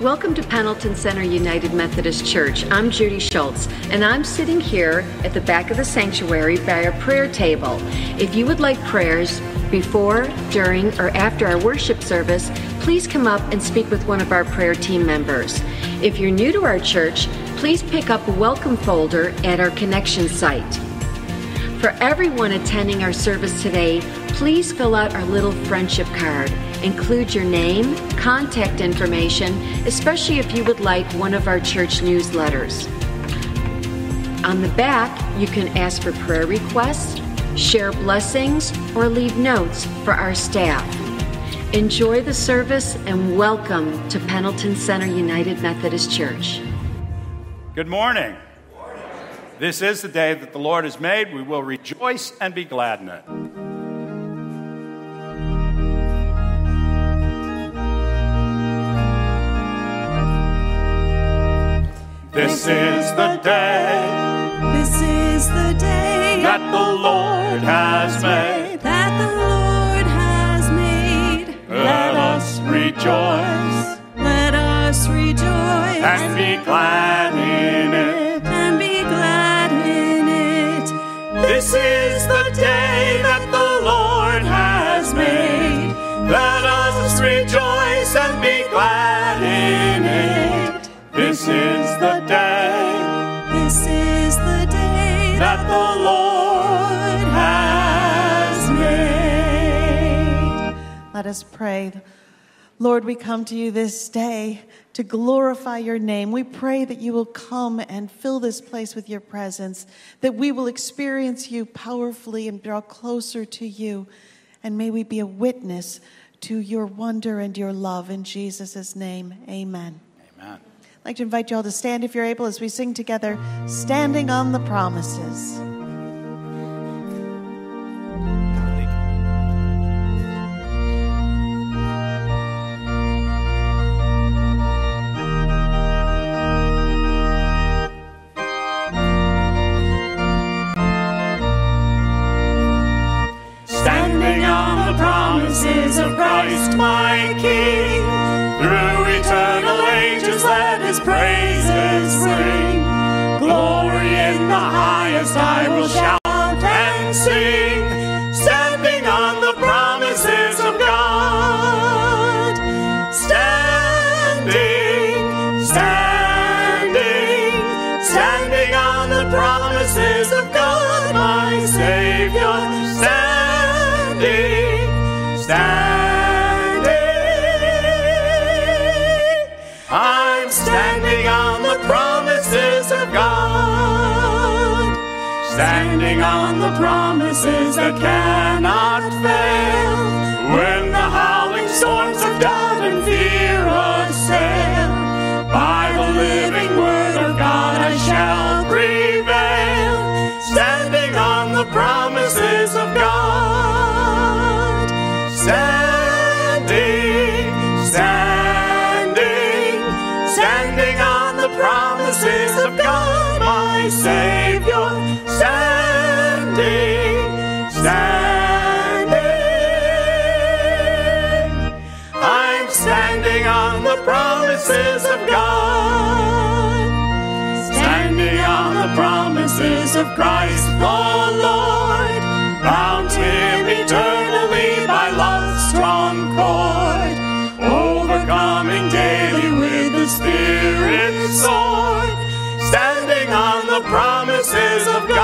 Welcome to Pendleton Center United Methodist Church. I'm Judy Schultz, and I'm sitting here at the back of the sanctuary by our prayer table. If you would like prayers before, during, or after our worship service, please come up and speak with one of our prayer team members. If you're new to our church, please pick up a welcome folder at our connection site. For everyone attending our service today, please fill out our little friendship card. Include your name, contact information, especially if you would like one of our church newsletters. On the back, you can ask for prayer requests, share blessings, or leave notes for our staff. Enjoy the service and welcome to Pendleton Center United Methodist Church. Good morning. This is the day that the Lord has made. We will rejoice and be glad in it. This is the day This is the day that the Lord has made. that the Lord has made. Let us rejoice Let us rejoice and be glad in it. and be glad in it. This is the day that the Lord has made. Let us rejoice and be glad in it. This is the day This is the day that the Lord has made. Let us pray. Lord, we come to you this day to glorify your name. We pray that you will come and fill this place with your presence, that we will experience you powerfully and draw closer to you. And may we be a witness to your wonder and your love. In Jesus' name, amen. Amen. I'd like to invite you all to stand if you're able as we sing together, Standing on the Promises. I will shout Standing on the promises that cannot fail. When the howling storms of doubt and fear assail, by the living word of God I shall prevail. Standing on the promises of God. Standing, standing, standing on the promises of God, my Savior. Standing, standing. I'm standing on the promises of God. Standing on the promises of Christ the Lord. Bound him eternally by love's strong cord. Overcoming daily with the Spirit's sword. Standing on the promises of God.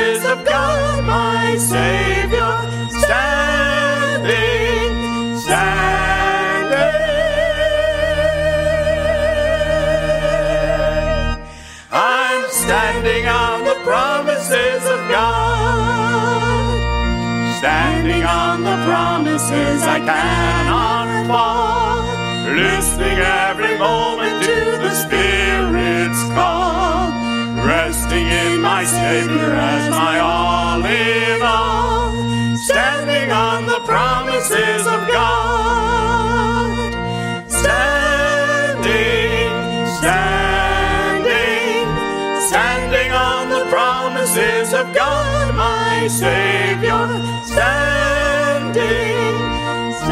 Promises of God, my Savior. Standing, standing. I'm standing on the promises of God. Standing on the promises I cannot fall. Listening every moment to the Spirit's call. Resting in my Savior as my all in all. Standing on the promises of God. Standing, standing, standing on the promises of God, my Savior, standing,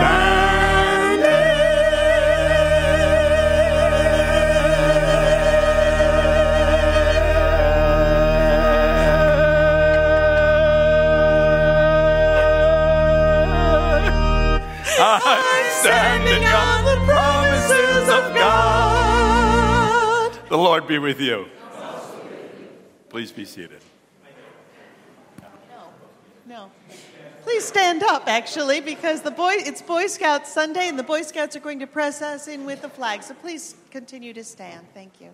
I'm standing on the promises of God. The Lord be with you. Please be seated. No. no. Please stand up, actually, because the boy it's Boy Scouts Sunday, and the Boy Scouts are going to press us in with the flag. So please continue to stand. Thank you.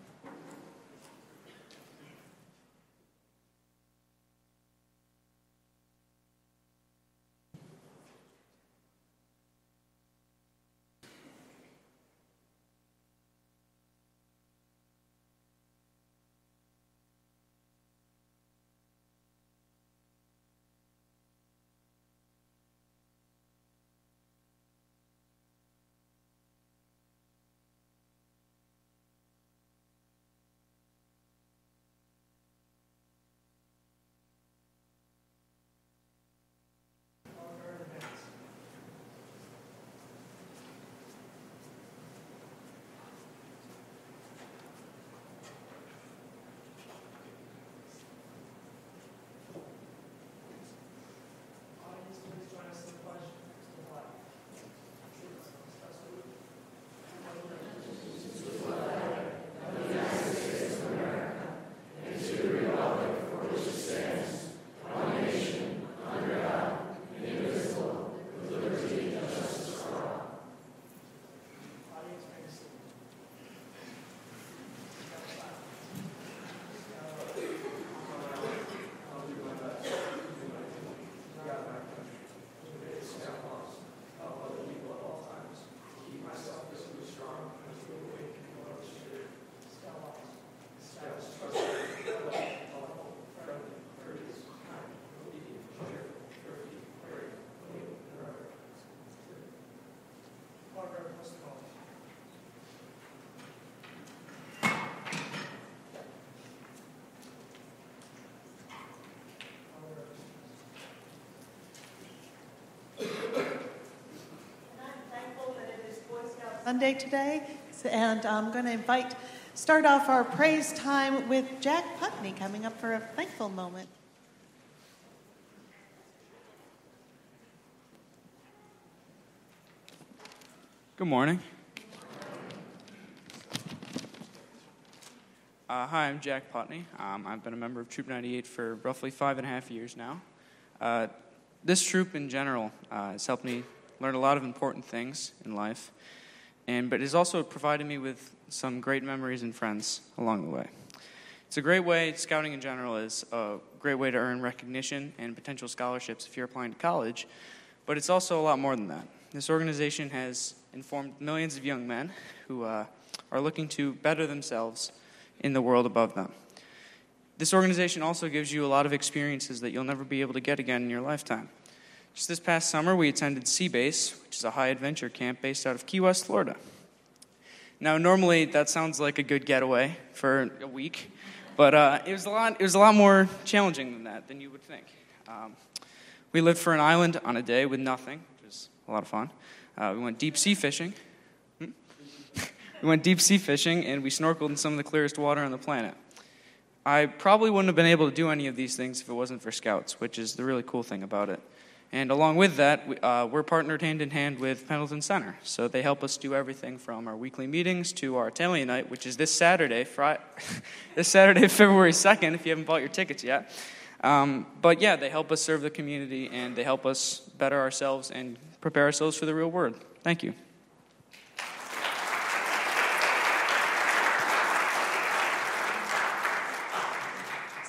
Sunday today, and I'm going to invite, start off our praise time with Jack Putney coming up for a thankful moment. Good morning. Uh, hi, I'm Jack Putney. Um, I've been a member of Troop 98 for roughly five and a half years now. Uh, this troop in general uh, has helped me learn a lot of important things in life, and but it has also provided me with some great memories and friends along the way. It's a great way, scouting in general is a great way to earn recognition and potential scholarships if you're applying to college, but it's also a lot more than that. This organization has informed millions of young men who uh, are looking to better themselves in the world above them. This organization also gives you a lot of experiences that you'll never be able to get again in your lifetime. Just this past summer, we attended Sea Base, which is a high adventure camp based out of Key West, Florida. Now, normally that sounds like a good getaway for a week, but uh, it, was a lot, it was a lot more challenging than that, than you would think. Um, we lived for an island on a day with nothing, which was a lot of fun. Uh, we went deep sea fishing. Hmm? we went deep sea fishing, and we snorkeled in some of the clearest water on the planet. I probably wouldn't have been able to do any of these things if it wasn't for Scouts, which is the really cool thing about it. And along with that, we, uh, we're partnered hand in hand with Pendleton Center. So they help us do everything from our weekly meetings to our Italian night, which is this Saturday, Friday, this Saturday, February 2nd, if you haven't bought your tickets yet. Um, but yeah, they help us serve the community and they help us better ourselves and prepare ourselves for the real world. Thank you.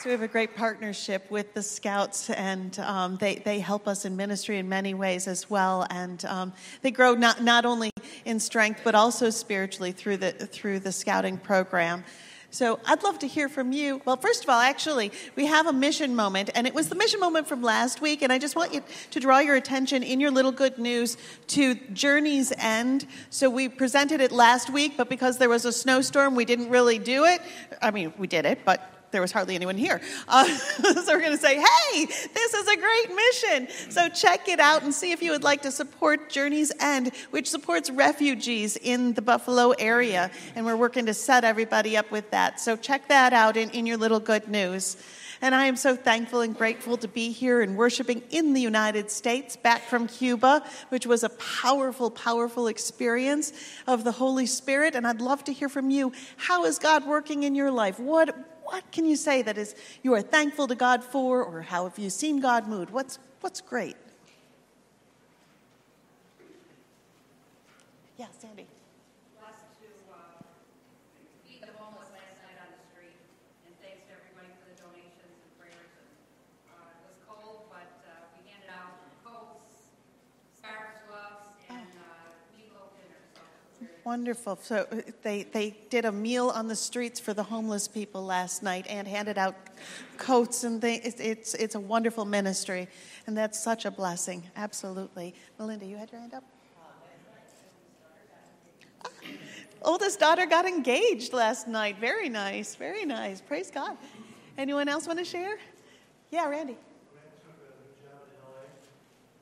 We have a great partnership with the Scouts, and um, they, they help us in ministry in many ways as well. And um, they grow not, not only in strength, but also spiritually through the, through the Scouting program. So I'd love to hear from you. Well, first of all, actually, we have a mission moment, and it was the mission moment from last week, and I just want you to draw your attention in your little good news to Journey's End. So we presented it last week, but because there was a snowstorm, we didn't really do it. I mean, we did it, but there was hardly anyone here. Uh, so we're going to say, hey, this is a great mission. So check it out and see if you would like to support Journey's End, which supports refugees in the Buffalo area. And we're working to set everybody up with that. So check that out in, in your little good news. And I am so thankful and grateful to be here and worshiping in the United States, back from Cuba, which was a powerful, powerful experience of the Holy Spirit. And I'd love to hear from you. How is God working in your life? What, what can you say that is you are thankful to God for, or how have you seen God move? What's, what's great? Yeah. blessed to uh, feed the homeless last night on the street, and thanks to everybody for the donations and prayers. And, uh, It was cold, but uh, we handed out coats, scarves, gloves, and uh, meatloaf dinner, so it was very Wonderful. So uh, they, they did a meal on the streets for the homeless people last night and handed out coats and things. It's, it's, a wonderful ministry, and that's such a blessing. Absolutely. Melinda, you had your hand up? Ah, Oldest daughter got engaged last night. Very nice. Very nice. Praise God. Anyone else want to share? Yeah, Randy.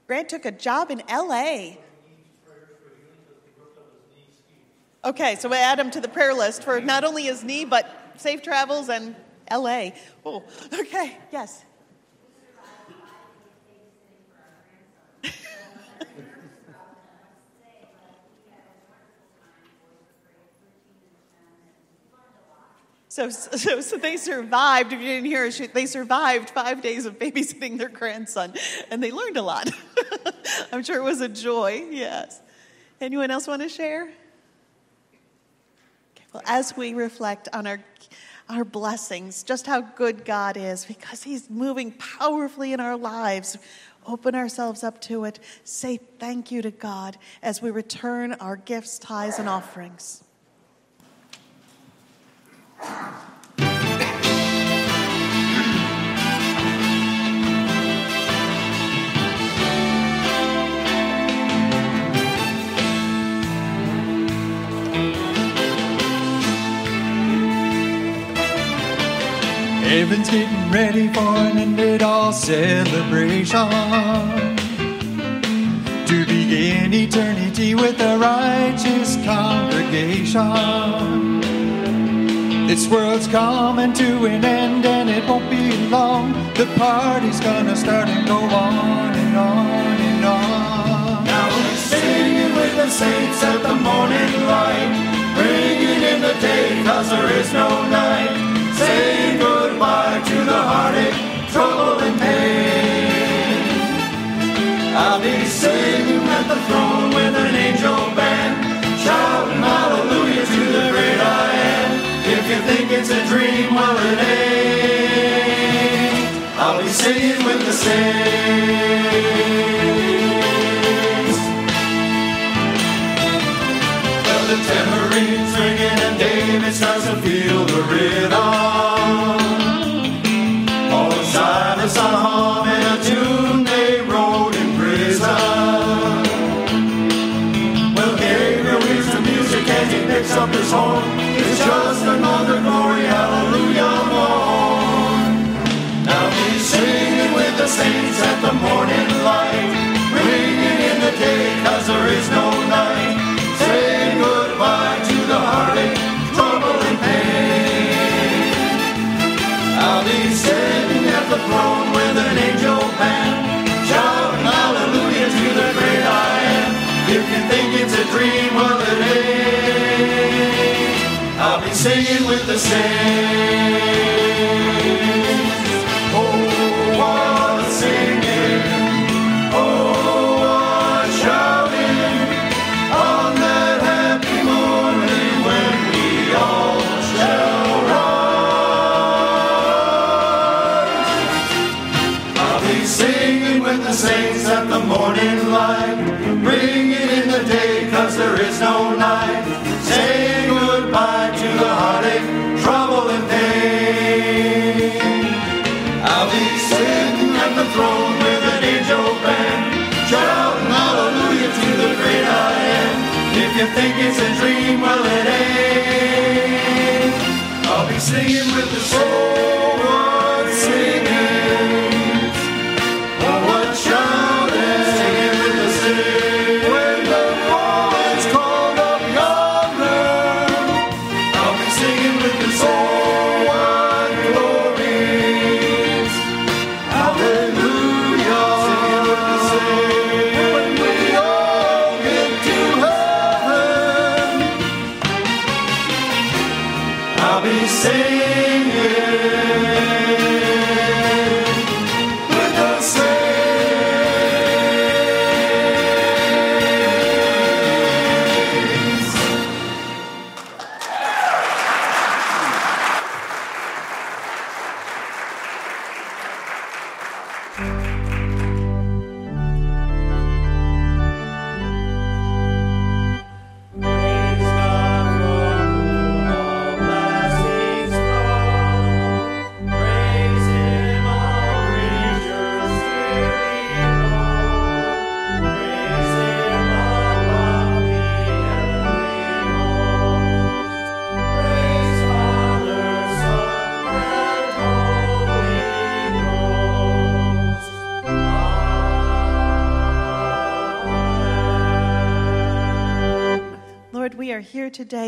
Grant took a job in LA. Okay, so we add him to the prayer list for not only his knee, but safe travels and LA. Oh, okay, yes. So, so, so they survived. If you didn't hear, they survived five days of babysitting their grandson, and they learned a lot. I'm sure it was a joy. Yes. Anyone else want to share? As we reflect on our our blessings, just how good God is, because He's moving powerfully in our lives. Open ourselves up to it. Say thank you to God as we return our gifts, tithes, and offerings. Heaven's getting ready for an ended all celebration. To begin eternity with a righteous congregation. This world's coming to an end and it won't be long. The party's gonna start and go on and on and on. Now we're singing with the saints at the morning light, bringing in the day, cause there is no night. Saying goodbye to the heartache, trouble, and pain. I'll be singing at the throne with an angel band, shouting hallelujah to the great I am. If you think it's a dream, well it ain't. I'll be singing with the saints. Well, the tambourine's ringing and David starts to feel the rhythm. Paul and Silas are humming a tune they wrote in prison. Well, Gabriel hears the music as he picks up his horn. It's just another glory, hallelujah morn. Now he's singing with the saints at the morning light, ringing in the day, cause there is no night. Throne with an angel band, shouting hallelujah to the great I am. If you think it's a dream, well it ain't. I'll be singing with the saints. At the morning light, bringing in the day, cause there is no night, saying goodbye to the heartache, trouble, and pain. I'll be sitting at the throne with an angel band, shouting hallelujah to the great I am. If you think it's a dream, well it ain't. I'll be singing with the soul.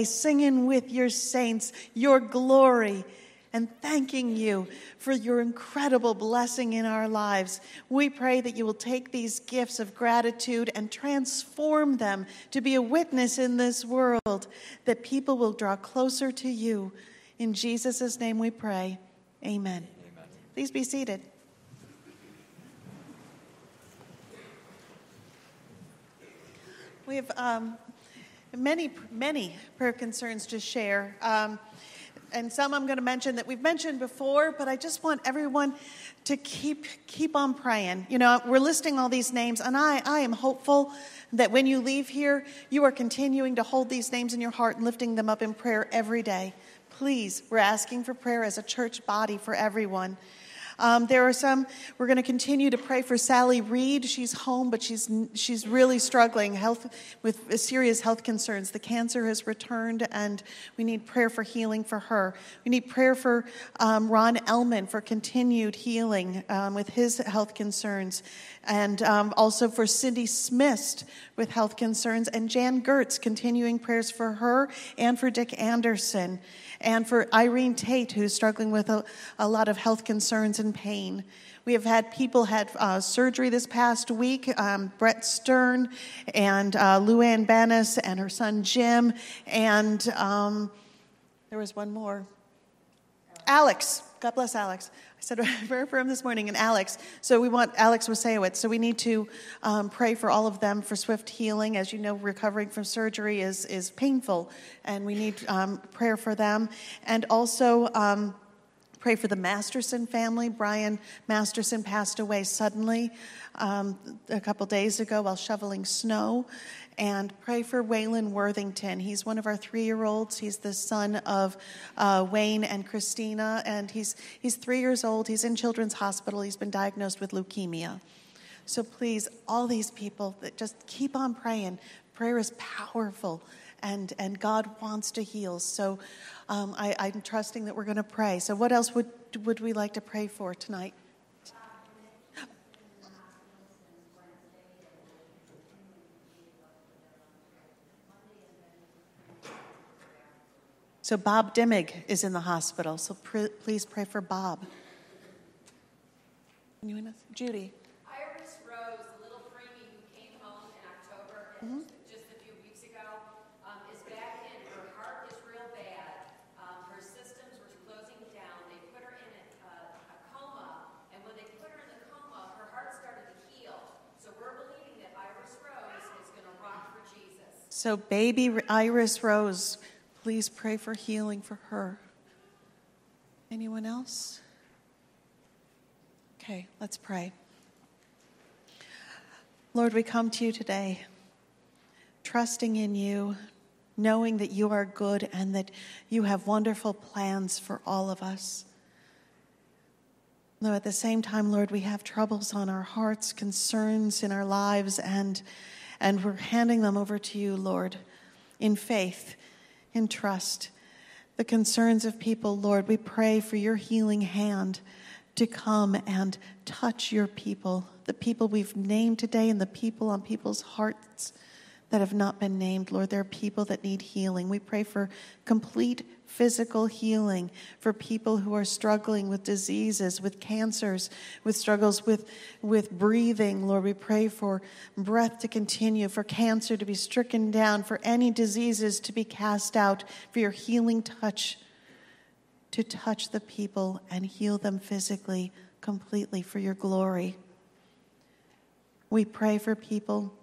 Singing with your saints your glory and thanking you for your incredible blessing in our lives. We pray that you will take these gifts of gratitude and transform them to be a witness in this world, that people will draw closer to you. In Jesus' name we pray. Amen. Amen. Please be seated. We have um, many, many prayer concerns to share. Um, and some I'm going to mention that we've mentioned before, but I just want everyone to keep keep on praying. You know, we're listing all these names, and I, I am hopeful that when you leave here, you are continuing to hold these names in your heart and lifting them up in prayer every day. Please, we're asking for prayer as a church body for everyone. Um, there are some. We're going to continue to pray for Sally Reed. She's home, but she's she's really struggling health with serious health concerns. The cancer has returned, and we need prayer for healing for her. We need prayer for um, Ron Ellman for continued healing um, with his health concerns, and um, also for Cindy Smith with health concerns, and Jan Gertz continuing prayers for her and for Dick Anderson and for Irene Tate, who's struggling with a, a lot of health concerns and pain. We have had people had uh, surgery this past week. Um, Brett Stern and uh, Luann Bannis and her son Jim, and um, there was one more. Alex, God bless Alex. I said a prayer for him this morning, and Alex. So we want Alex Wasewicz. So we need to um, pray for all of them for swift healing. As you know, recovering from surgery is is painful, and we need um, prayer for them, and also. Um, Pray for the Masterson family. Brian Masterson passed away suddenly um, a couple days ago while shoveling snow. And pray for Waylon Worthington. He's one of our three year olds. He's the son of uh, Wayne and Christina. And he's, he's three years old. He's in Children's Hospital. He's been diagnosed with leukemia. So please, all these people, that just keep on praying. Prayer is powerful and, and God wants to heal. So um, I, I'm trusting that we're going to pray. So, what else would, would we like to pray for tonight? So, Bob Dimmig is in the hospital. So, pr- please pray for Bob. Anyone else? Judy. Iris Rose, the little preemie who came home in October and just a few weeks ago, um, is back in. Her heart is real bad. Um, her systems were closing down. They put her in a, uh, a coma, and when they put her in the coma, her heart started to heal. So we're believing that Iris Rose is going to rock for Jesus. So, baby Iris Rose, please pray for healing for her. Anyone else? Okay, let's pray. Lord, we come to you today, trusting in you, knowing that you are good and that you have wonderful plans for all of us. Though at the same time, Lord, we have troubles on our hearts, concerns in our lives, and, and we're handing them over to you, Lord, in faith, in trust. The concerns of people, Lord, we pray for your healing hand to come and touch your people, the people we've named today, and the people on people's hearts that have not been named. Lord, there are people that need healing. We pray for complete physical healing for people who are struggling with diseases, with cancers, with struggles with, with breathing. Lord, we pray for breath to continue, for cancer to be stricken down, for any diseases to be cast out, for your healing touch to touch the people and heal them physically, completely for your glory. We pray for people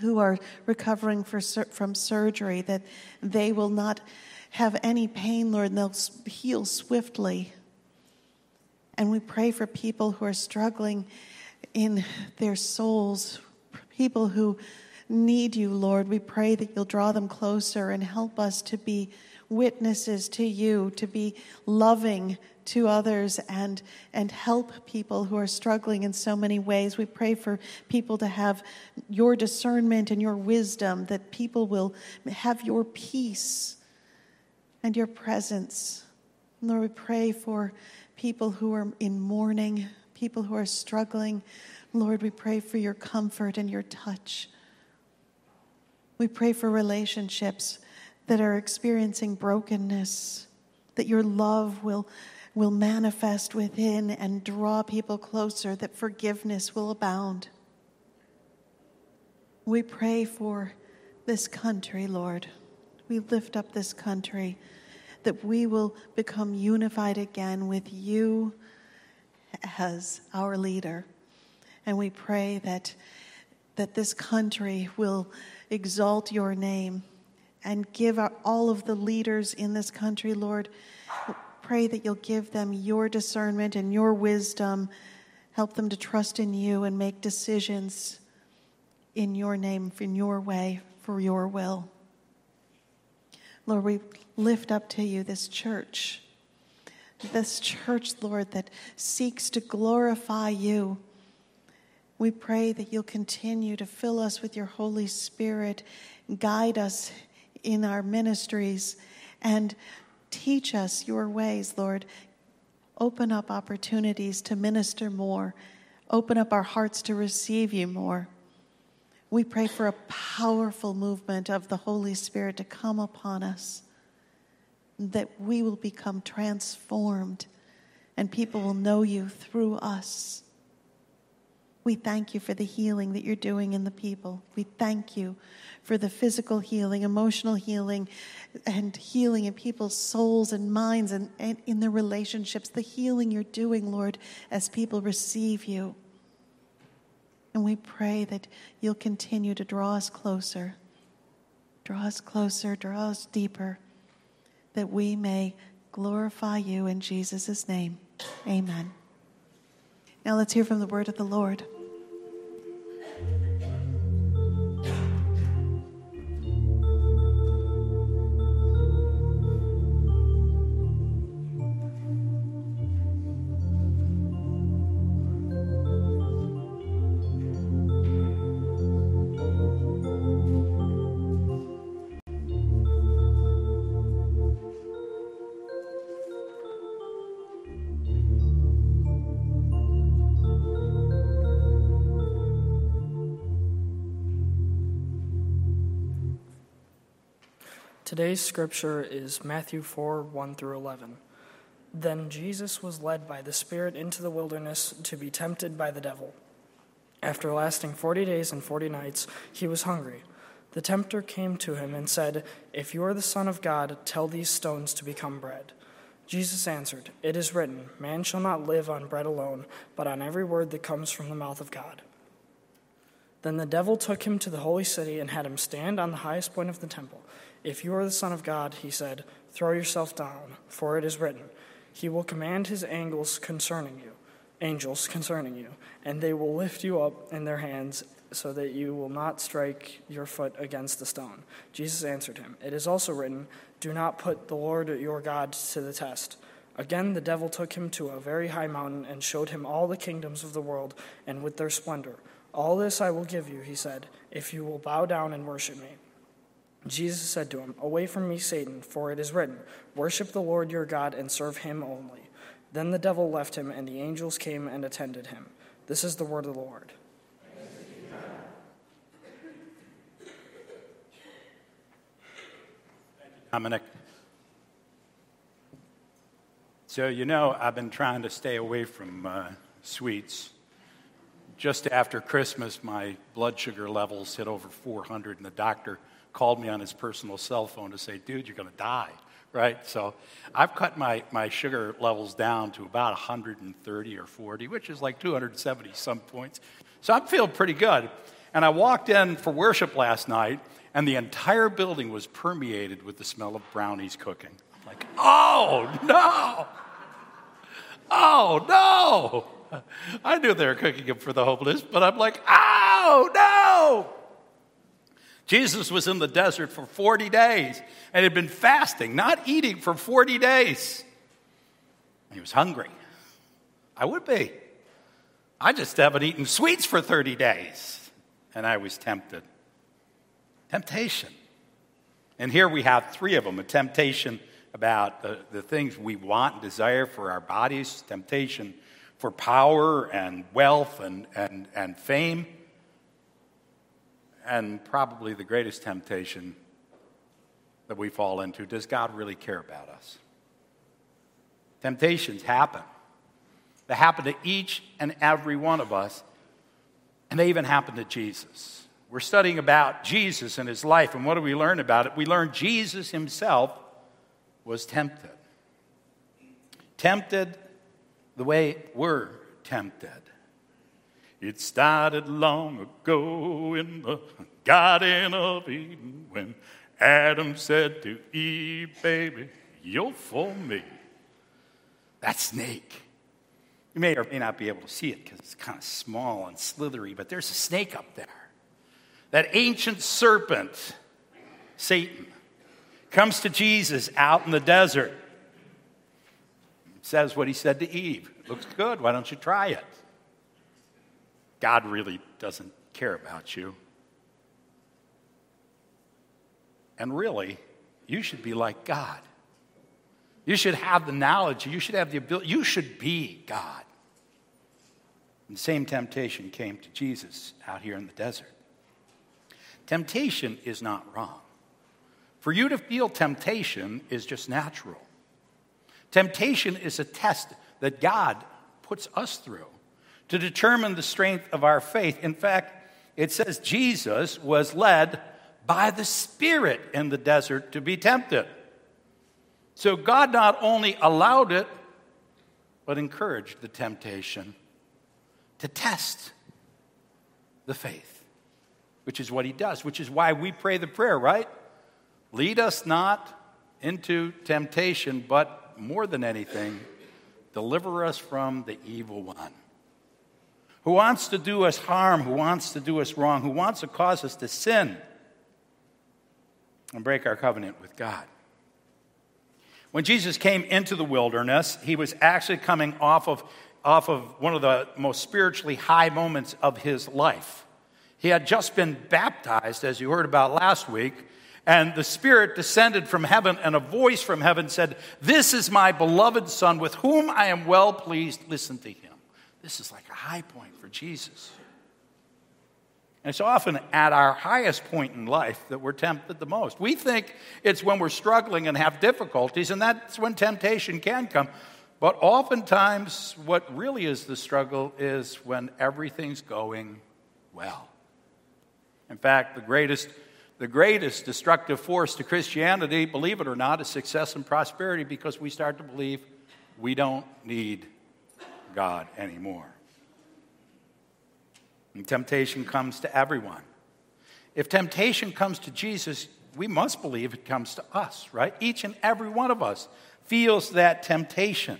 who are recovering for, from surgery that they will not have any pain, Lord, and they'll heal swiftly. And we pray for people who are struggling in their souls, people who need you, Lord. We pray that you'll draw them closer and help us to be witnesses to you, to be loving to others and, and help people who are struggling in so many ways. We pray for people to have your discernment and your wisdom, that people will have your peace and your presence. Lord, we pray for people who are in mourning, people who are struggling. Lord, we pray for your comfort and your touch. We pray for relationships that are experiencing brokenness, that your love will, will manifest within and draw people closer, that forgiveness will abound. We pray for this country, Lord. We lift up this country, that we will become unified again with you as our leader. And we pray that, that this country will exalt your name and give all of the leaders in this country, Lord, pray that you'll give them your discernment and your wisdom. Help them to trust in you and make decisions in your name, in your way, for your will. Lord, we lift up to you this church, this church, Lord, that seeks to glorify you. We pray that you'll continue to fill us with your Holy Spirit, guide us in our ministries and teach us your ways, Lord. Open up opportunities to minister more, open up our hearts to receive you more. We pray for a powerful movement of the Holy Spirit to come upon us, that we will become transformed and people will know you through us. We thank you for the healing that you're doing in the people. We thank you for the physical healing, emotional healing, and healing in people's souls and minds and, and in their relationships, the healing you're doing, Lord, as people receive you. And we pray that you'll continue to draw us closer, draw us closer, draw us deeper, that we may glorify you in Jesus' name. Amen. Now let's hear from the word of the Lord. Today's scripture is Matthew 4 1 through 11. Then Jesus was led by the Spirit into the wilderness to be tempted by the devil. After lasting forty days and forty nights, he was hungry. The tempter came to him and said, If you are the Son of God, tell these stones to become bread. Jesus answered, It is written, Man shall not live on bread alone, but on every word that comes from the mouth of God. Then the devil took him to the holy city and had him stand on the highest point of the temple. If you are the Son of God, he said, throw yourself down, for it is written, He will command His angels concerning you, angels concerning you, and they will lift you up in their hands so that you will not strike your foot against the stone. Jesus answered him, It is also written, Do not put the Lord your God to the test. Again, the devil took him to a very high mountain and showed him all the kingdoms of the world and with their splendor. All this I will give you, he said, if you will bow down and worship me. Jesus said to him, Away from me, Satan, for it is written, Worship the Lord your God and serve him only. Then the devil left him, and the angels came and attended him. This is the word of the Lord. Dominic. So, you know, I've been trying to stay away from uh, sweets. Just after Christmas, my blood sugar levels hit over 400, and the doctor called me on his personal cell phone to say, dude, you're going to die. right? So I've cut my, my sugar levels down to about 130 or 40, which is like 270 some points. So I'm feeling pretty good. And I walked in for worship last night, and the entire building was permeated with the smell of brownies cooking. I'm like, oh no! Oh no! I knew they were cooking them for the hopeless, but I'm like, oh no! Jesus was in the desert for 40 days and had been fasting, not eating for 40 days. He was hungry. I would be. I just haven't eaten sweets for 30 days. And I was tempted. Temptation. And here we have three of them a temptation about the, the things we want and desire for our bodies, temptation for power and wealth and, and, and fame, and probably the greatest temptation that we fall into does God really care about us? Temptations happen. They happen to each and every one of us, and they even happen to Jesus. We're studying about Jesus and his life, and what do we learn about it? We learn Jesus himself was tempted. Tempted the way we're tempted. It started long ago in the Garden of Eden when Adam said to Eve, Baby, you're for me. That snake. You may or may not be able to see it because it's kind of small and slithery, but there's a snake up there. That ancient serpent, Satan, comes to Jesus out in the desert. Says what he said to Eve. Looks good. Why don't you try it? God really doesn't care about you. And really, you should be like God. You should have the knowledge, you should have the ability, you should be God. And the same temptation came to Jesus out here in the desert. Temptation is not wrong. For you to feel temptation is just natural. Temptation is a test that God puts us through to determine the strength of our faith. In fact, it says Jesus was led by the Spirit in the desert to be tempted. So God not only allowed it, but encouraged the temptation to test the faith, which is what He does, which is why we pray the prayer, right? Lead us not into temptation, but more than anything, deliver us from the evil one who wants to do us harm, who wants to do us wrong, who wants to cause us to sin and break our covenant with God. When Jesus came into the wilderness, he was actually coming off of, off of one of the most spiritually high moments of his life. He had just been baptized, as you heard about last week, and the Spirit descended from heaven, and a voice from heaven said, This is my beloved Son, with whom I am well pleased. Listen to him. This is like a high point Jesus. And it's often at our highest point in life that we're tempted the most. We think it's when we're struggling and have difficulties, and that's when temptation can come. But oftentimes, what really is the struggle is when everything's going well. In fact, the greatest, the greatest destructive force to Christianity, believe it or not, is success and prosperity because we start to believe we don't need God anymore. And temptation comes to everyone. If temptation comes to Jesus, we must believe it comes to us, right? Each and every one of us feels that temptation.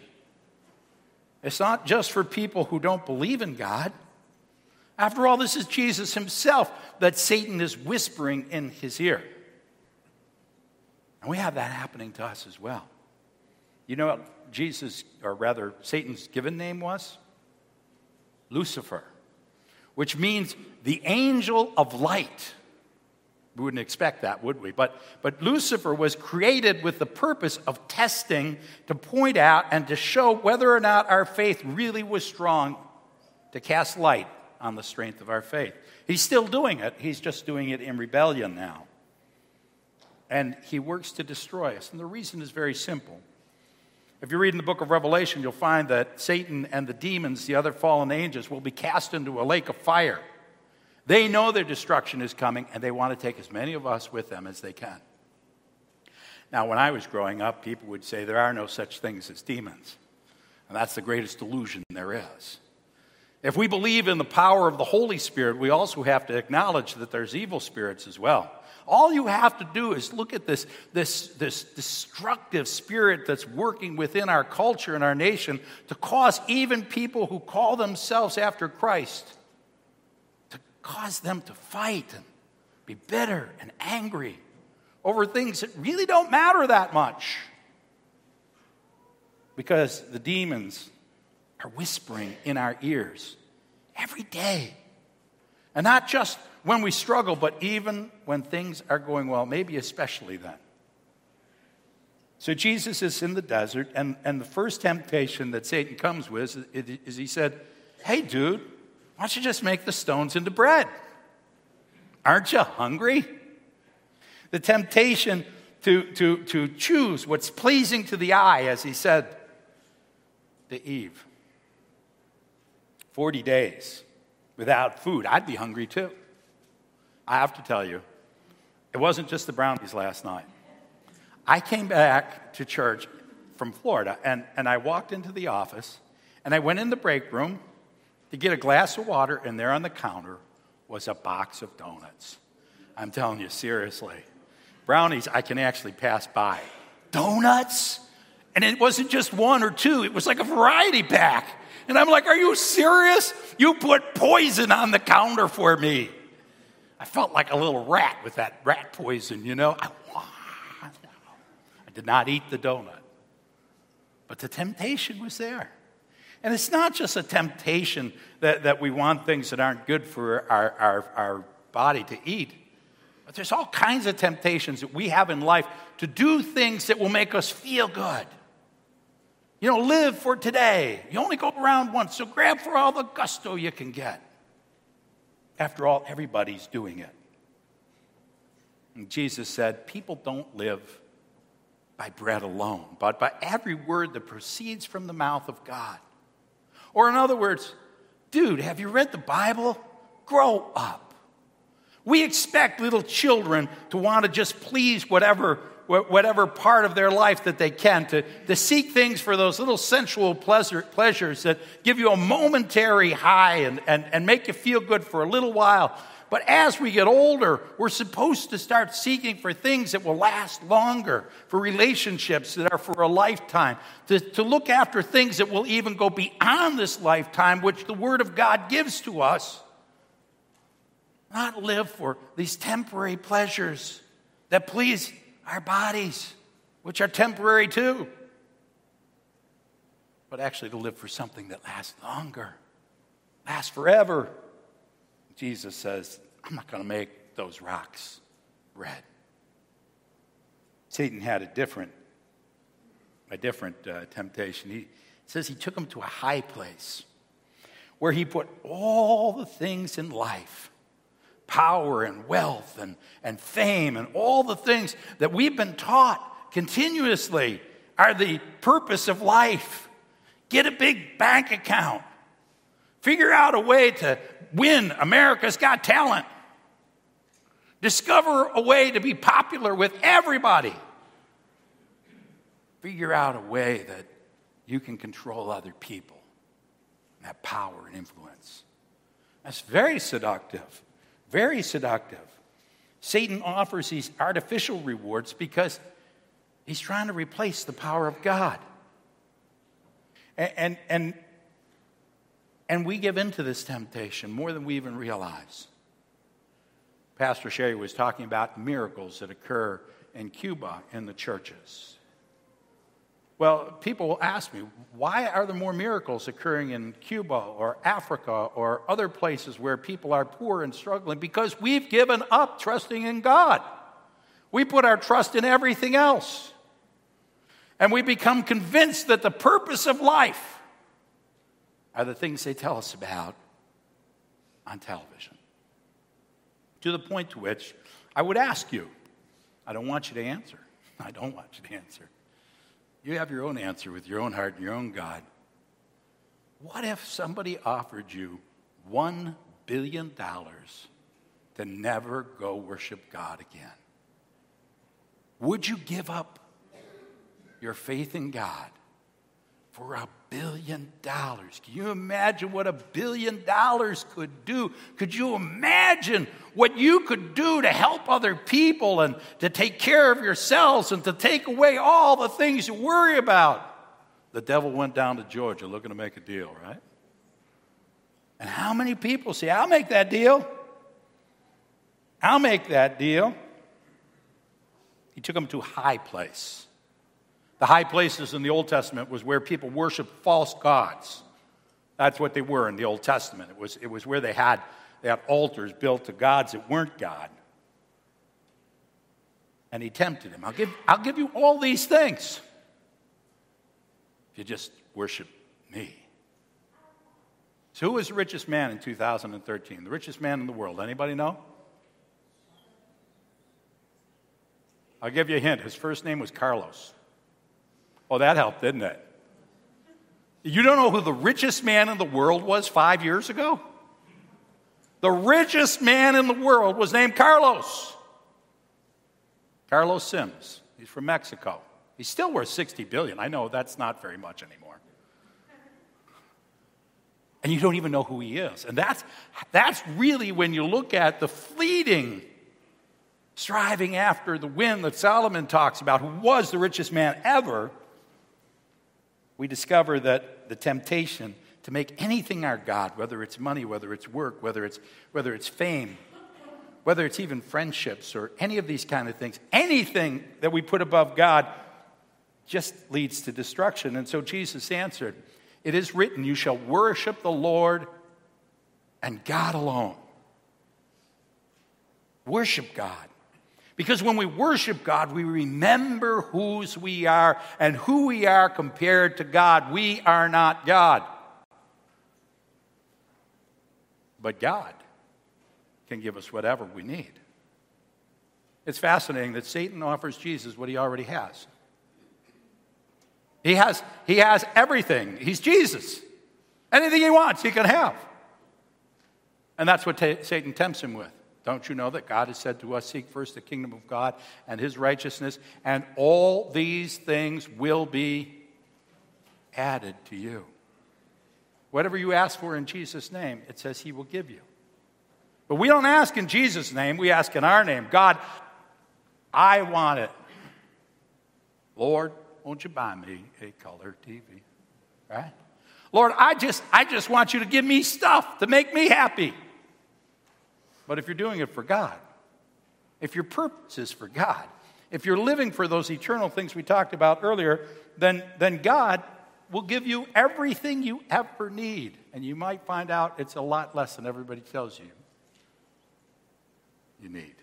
It's not just for people who don't believe in God. After all, this is Jesus himself that Satan is whispering in his ear. And we have that happening to us as well. You know what Jesus, or rather, Satan's given name was? Lucifer, which means the angel of light. We wouldn't expect that, would we? But, but Lucifer was created with the purpose of testing to point out and to show whether or not our faith really was strong, to cast light on the strength of our faith. He's still doing it, he's just doing it in rebellion now. And he works to destroy us. And the reason is very simple if you read in the book of Revelation, you'll find that Satan and the demons, the other fallen angels, will be cast into a lake of fire. They know their destruction is coming, and they want to take as many of us with them as they can. Now, when I was growing up, people would say there are no such things as demons. And that's the greatest delusion there is. If we believe in the power of the Holy Spirit, we also have to acknowledge that there's evil spirits as well. All you have to do is look at this, this, this destructive spirit that's working within our culture and our nation to cause even people who call themselves after Christ to cause them to fight and be bitter and angry over things that really don't matter that much. Because the demons are whispering in our ears every day. And not just when we struggle, but even when things are going well, maybe especially then. So Jesus is in the desert, and, and the first temptation that Satan comes with is, is he said, Hey, dude, why don't you just make the stones into bread? Aren't you hungry? The temptation to, to, to choose what's pleasing to the eye, as he said to Eve. 40 days without food. I'd be hungry too. I have to tell you, it wasn't just the brownies last night. I came back to church from Florida and, and I walked into the office and I went in the break room to get a glass of water, and there on the counter was a box of donuts. I'm telling you, seriously. Brownies, I can actually pass by. Donuts? And it wasn't just one or two, it was like a variety pack. And I'm like, Are you serious? You put poison on the counter for me. I felt like a little rat with that rat poison, you know. I, I did not eat the donut, but the temptation was there. And it's not just a temptation that, that we want things that aren't good for our, our, our body to eat, but there's all kinds of temptations that we have in life to do things that will make us feel good. You know, live for today. You only go around once, so grab for all the gusto you can get. After all, everybody's doing it. And Jesus said, People don't live by bread alone, but by every word that proceeds from the mouth of God. Or, in other words, dude, have you read the Bible? Grow up. We expect little children to want to just please whatever whatever part of their life that they can, to, to seek things for those little sensual pleasure, pleasures that give you a momentary high and, and, and make you feel good for a little while. But as we get older, we're supposed to start seeking for things that will last longer, for relationships that are for a lifetime, to, to look after things that will even go beyond this lifetime, which the Word of God gives to us. Not live for these temporary pleasures that please our bodies, which are temporary too, but actually to live for something that lasts longer, lasts forever. Jesus says, I'm not going to make those rocks red. Satan had a different, a different uh, temptation. He says he took him to a high place where he put all the things in life power and wealth and, and fame and all the things that we've been taught continuously are the purpose of life. Get a big bank account. Figure out a way to win America's Got Talent. Discover a way to be popular with everybody. Figure out a way that you can control other people, and have power and influence. That's very seductive. Very seductive. Satan offers these artificial rewards because he's trying to replace the power of God. And, and, and, and we give into this temptation more than we even realize. Pastor Sherry was talking about miracles that occur in Cuba in the churches. Well, people will ask me, why are there more miracles occurring in Cuba or Africa or other places where people are poor and struggling? Because we've given up trusting in God. We put our trust in everything else. And we become convinced that the purpose of life are the things they tell us about on television. To the point to which I would ask you, I don't want you to answer. I don't want you to answer. You have your own answer with your own heart and your own God. What if somebody offered you $1 billion to never go worship God again? Would you give up your faith in God for a billion dollars? Can you imagine what a billion dollars could do? Could you imagine what you could do to help other people and to take care of yourselves and to take away all the things you worry about? The devil went down to Georgia looking to make a deal, right? And how many people say, I'll make that deal? I'll make that deal. He took them to a high place. The high places in the Old Testament was where people worshiped false gods. That's what they were in the Old Testament. It was, it was where they had, they had altars built to gods that weren't God. And he tempted him. I'll give, I'll give you all these things if you just worship me. So, who was the richest man in 2013? The richest man in the world? Anybody know? I'll give you a hint. His first name was Carlos. Oh, that helped, didn't it? You don't know who the richest man in the world was five years ago? The richest man in the world was named Carlos. Carlos Slim. He's from Mexico. He's still worth 60 billion. I know that's not very much anymore. And you don't even know who he is. And that's, that's really when you look at the fleeting striving after the wind that Solomon talks about, who was the richest man ever, we discover that the temptation to make anything our God, whether it's money, whether it's work, whether it's, whether it's fame, whether it's even friendships or any of these kind of things, anything that we put above God just leads to destruction. And so Jesus answered, It is written, You shall worship the Lord and God alone. Worship God. Because when we worship God, we remember whose we are and who we are compared to God. We are not God. But God can give us whatever we need. It's fascinating that Satan offers Jesus what he already has. He has, he has everything. He's Jesus. Anything he wants, he can have. And that's what t- Satan tempts him with. Don't you know that God has said to us, Seek first the kingdom of God and his righteousness, and all these things will be added to you. Whatever you ask for in Jesus' name, it says he will give you. But we don't ask in Jesus' name, we ask in our name. God, I want it. Lord, won't you buy me a color TV? Right? Lord, I just, I just want you to give me stuff to make me happy. But if you're doing it for God, if your purpose is for God, if you're living for those eternal things we talked about earlier, then, then God will give you everything you ever need. And you might find out it's a lot less than everybody tells you you need.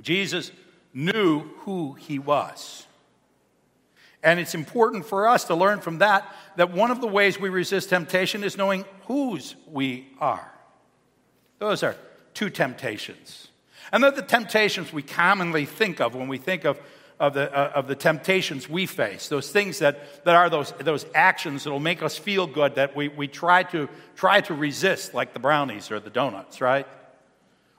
Jesus knew who he was. And it's important for us to learn from that that one of the ways we resist temptation is knowing whose we are. Those are two temptations. And they're the temptations we commonly think of when we think of, of, the, uh, of the temptations we face, those things that, that are those, those actions that will make us feel good that we, we try, to, try to resist, like the brownies or the donuts, right?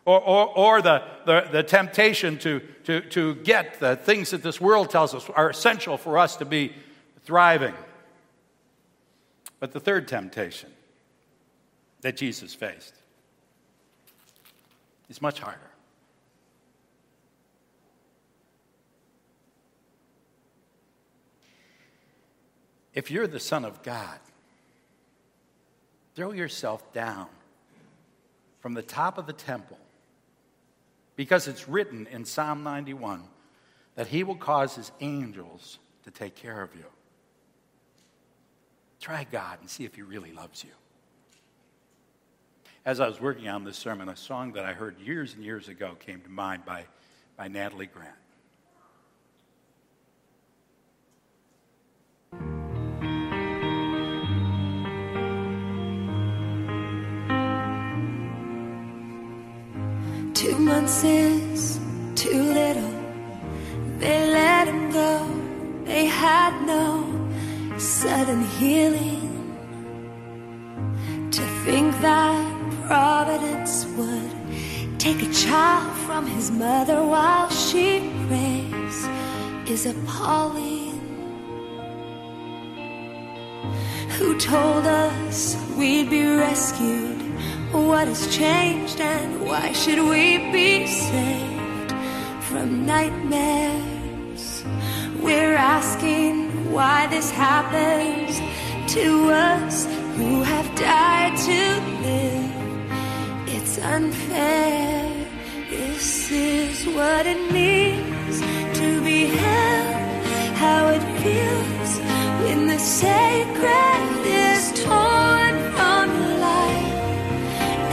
Or, or, or the, the, the temptation to, to, to get the things that this world tells us are essential for us to be thriving. But the third temptation that Jesus faced is much harder. If you're the Son of God, throw yourself down from the top of the temple because it's written in Psalm 91 that He will cause His angels to take care of you. Try God and see if He really loves you as I was working on this sermon, a song that I heard years and years ago came to mind by, by Natalie Grant. Two months is too little. They let him go. They had no sudden healing. Take a child from his mother while she prays is appalling. Who told us we'd be rescued? What has changed and why should we be saved from nightmares? We're asking why this happens to us who have died to live. It's unfair. This is what it means to be held, how it feels when the sacred is torn from the light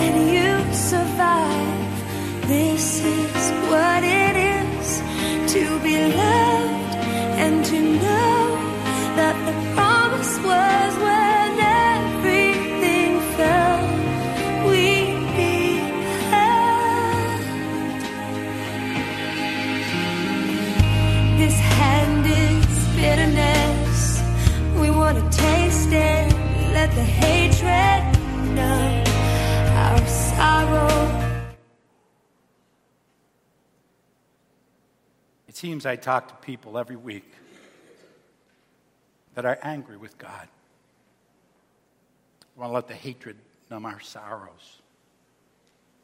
and you survive. This is what it is to be loved and to know that the promise was seems I talk to people every week that are angry with God. We want to let the hatred numb our sorrows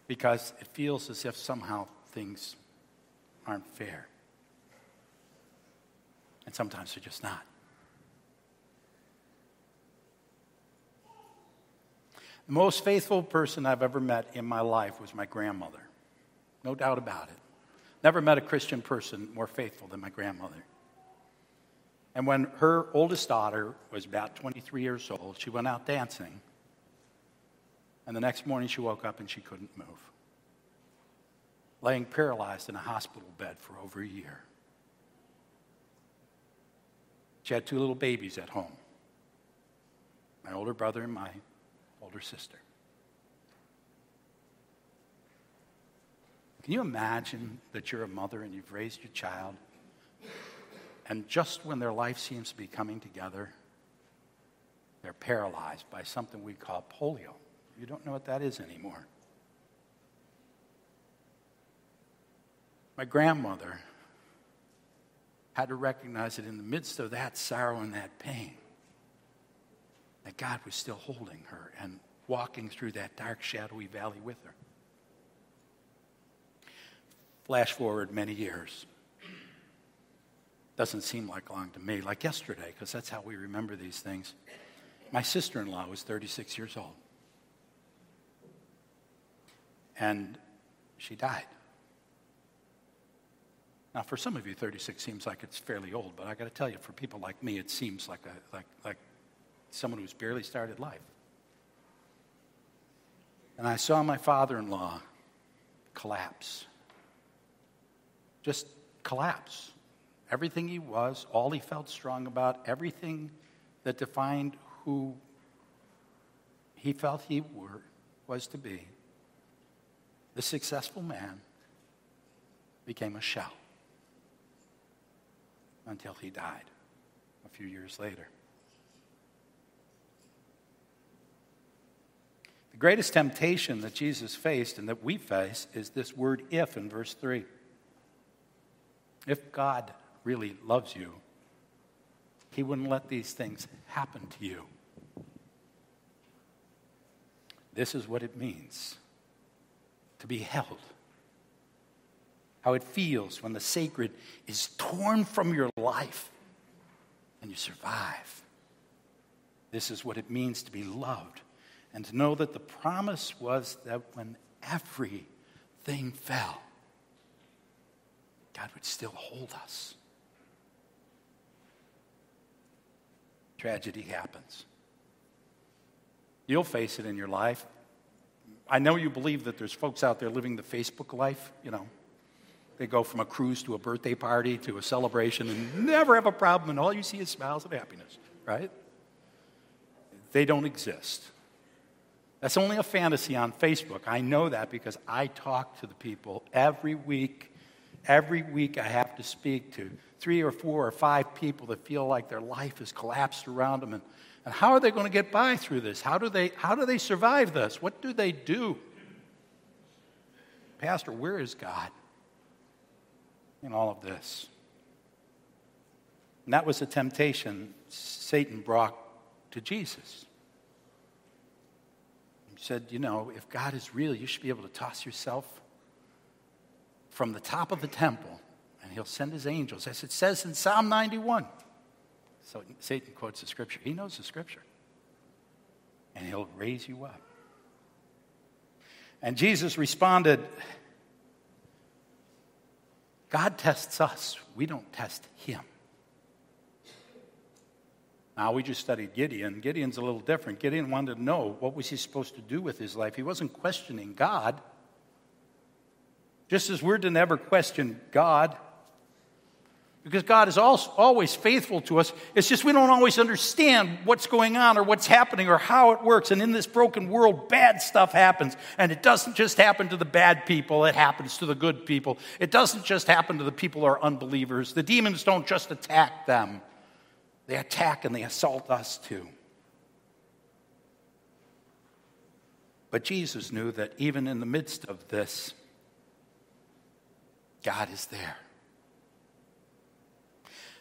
because it feels as if somehow things aren't fair. And sometimes they're just not. The most faithful person I've ever met in my life was my grandmother. No doubt about it. Never met a Christian person more faithful than my grandmother. And when her oldest daughter was about 23 years old, she went out dancing. And the next morning she woke up and she couldn't move, laying paralyzed in a hospital bed for over a year. She had two little babies at home my older brother and my older sister. Can you imagine that you're a mother and you've raised your child, and just when their life seems to be coming together, they're paralyzed by something we call polio? You don't know what that is anymore. My grandmother had to recognize that in the midst of that sorrow and that pain, that God was still holding her and walking through that dark, shadowy valley with her. Flash forward many years. Doesn't seem like long to me, like yesterday, because that's how we remember these things. My sister in law was 36 years old. And she died. Now, for some of you, 36 seems like it's fairly old, but I got to tell you, for people like me, it seems like, a, like, like someone who's barely started life. And I saw my father in law collapse. Just collapse. Everything he was, all he felt strong about, everything that defined who he felt he were, was to be, the successful man became a shell until he died a few years later. The greatest temptation that Jesus faced and that we face is this word if in verse 3. If God really loves you, he wouldn't let these things happen to you. This is what it means to be held. How it feels when the sacred is torn from your life and you survive. This is what it means to be loved and to know that the promise was that when everything fell, God would still hold us. Tragedy happens. You'll face it in your life. I know you believe that there's folks out there living the Facebook life, you know. They go from a cruise to a birthday party to a celebration and never have a problem, and all you see is smiles and happiness, right? They don't exist. That's only a fantasy on Facebook. I know that because I talk to the people every week. Every week, I have to speak to three or four or five people that feel like their life has collapsed around them. And, and how are they going to get by through this? How do, they, how do they survive this? What do they do? Pastor, where is God in all of this? And that was a temptation Satan brought to Jesus. He said, You know, if God is real, you should be able to toss yourself from the top of the temple and he'll send his angels. As it says in Psalm 91. So Satan quotes the scripture. He knows the scripture. And he'll raise you up. And Jesus responded, God tests us, we don't test him. Now, we just studied Gideon. Gideon's a little different. Gideon wanted to know what was he supposed to do with his life. He wasn't questioning God. Just as we're to never question God, because God is always faithful to us. It's just we don't always understand what's going on or what's happening or how it works. And in this broken world, bad stuff happens. And it doesn't just happen to the bad people, it happens to the good people. It doesn't just happen to the people who are unbelievers. The demons don't just attack them, they attack and they assault us too. But Jesus knew that even in the midst of this, God is there.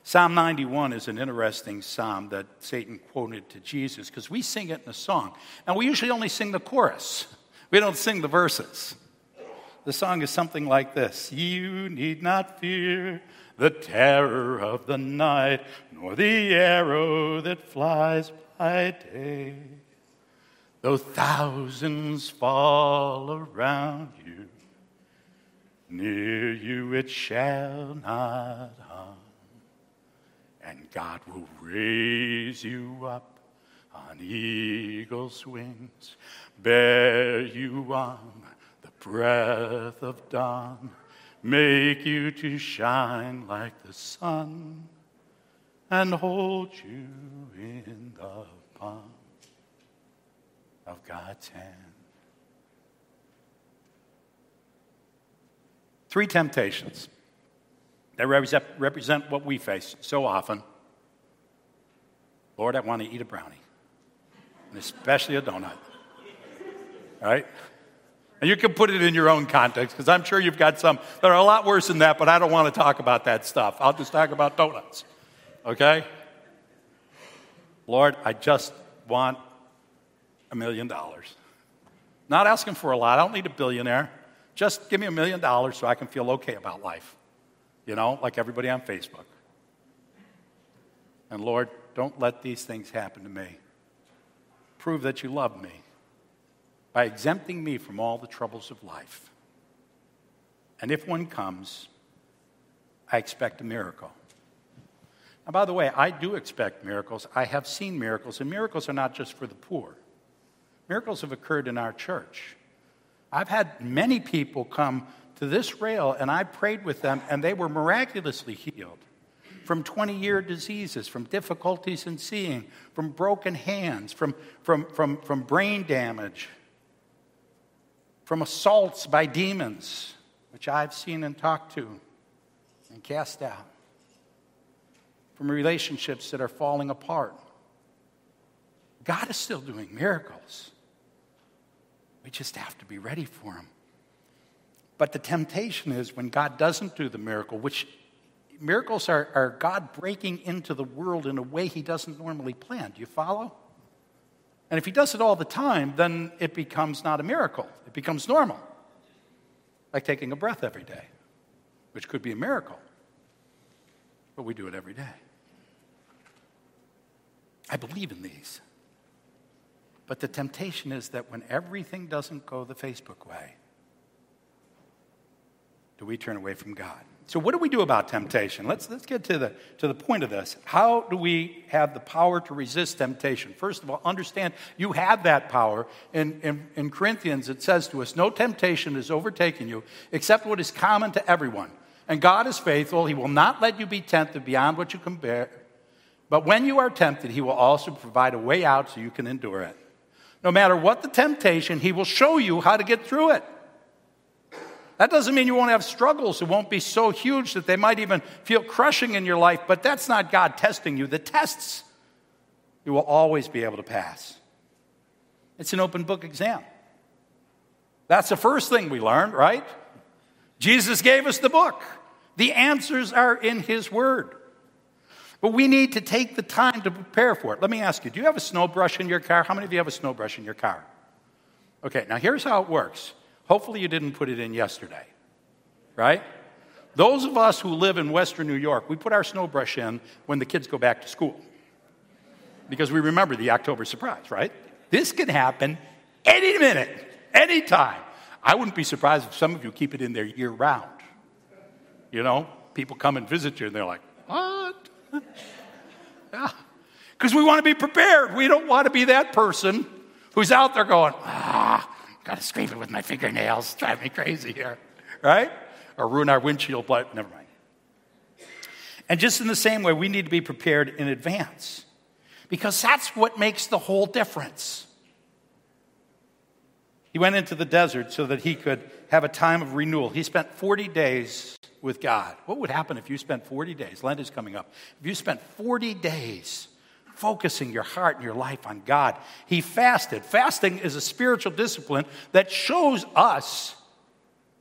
Psalm 91 is an interesting psalm that Satan quoted to Jesus because we sing it in a song. And we usually only sing the chorus, we don't sing the verses. The song is something like this You need not fear the terror of the night, nor the arrow that flies by day. Though thousands fall around you, near you it shall not harm and God will raise you up on eagle's wings, bear you on the breath of dawn, make you to shine like the sun, and hold you in the palm of God's hand. Three temptations that represent what we face so often. Lord, I want to eat a brownie, and especially a donut. All right? And you can put it in your own context because I'm sure you've got some that are a lot worse than that, but I don't want to talk about that stuff. I'll just talk about donuts. Okay? Lord, I just want a million dollars. Not asking for a lot. I don't need a billionaire. Just give me a million dollars so I can feel okay about life you know, like everybody on Facebook. And Lord, don't let these things happen to me. Prove that you love me by exempting me from all the troubles of life. And if one comes, I expect a miracle. Now, by the way, I do expect miracles. I have seen miracles, and miracles are not just for the poor. Miracles have occurred in our church. I've had many people come to this rail and I prayed with them, and they were miraculously healed from 20 year diseases, from difficulties in seeing, from broken hands, from, from, from, from brain damage, from assaults by demons, which I've seen and talked to and cast out, from relationships that are falling apart. God is still doing miracles. We just have to be ready for them. But the temptation is when God doesn't do the miracle, which miracles are, are God breaking into the world in a way he doesn't normally plan. Do you follow? And if he does it all the time, then it becomes not a miracle, it becomes normal. Like taking a breath every day, which could be a miracle. But we do it every day. I believe in these. But the temptation is that when everything doesn't go the Facebook way, do we turn away from God? So, what do we do about temptation? Let's, let's get to the, to the point of this. How do we have the power to resist temptation? First of all, understand you have that power. In, in, in Corinthians, it says to us, No temptation is overtaken you except what is common to everyone. And God is faithful. He will not let you be tempted beyond what you can bear. But when you are tempted, He will also provide a way out so you can endure it. No matter what the temptation, He will show you how to get through it. That doesn't mean you won't have struggles. It won't be so huge that they might even feel crushing in your life, but that's not God testing you. The tests you will always be able to pass. It's an open book exam. That's the first thing we learned, right? Jesus gave us the book. The answers are in His Word. But we need to take the time to prepare for it. Let me ask you do you have a snow brush in your car? How many of you have a snow brush in your car? Okay, now here's how it works. Hopefully, you didn't put it in yesterday, right? Those of us who live in Western New York, we put our snow brush in when the kids go back to school because we remember the October surprise, right? This can happen any minute, any time. I wouldn't be surprised if some of you keep it in there year round. You know, people come and visit you and they're like, what? yeah. Because we want to be prepared. We don't want to be that person who's out there going, ah, gotta scrape it with my fingernails, drive me crazy here, right? Or ruin our windshield, but never mind. And just in the same way, we need to be prepared in advance because that's what makes the whole difference. He went into the desert so that he could have a time of renewal. He spent 40 days with God. What would happen if you spent 40 days? Lent is coming up. If you spent 40 days focusing your heart and your life on God, he fasted. Fasting is a spiritual discipline that shows us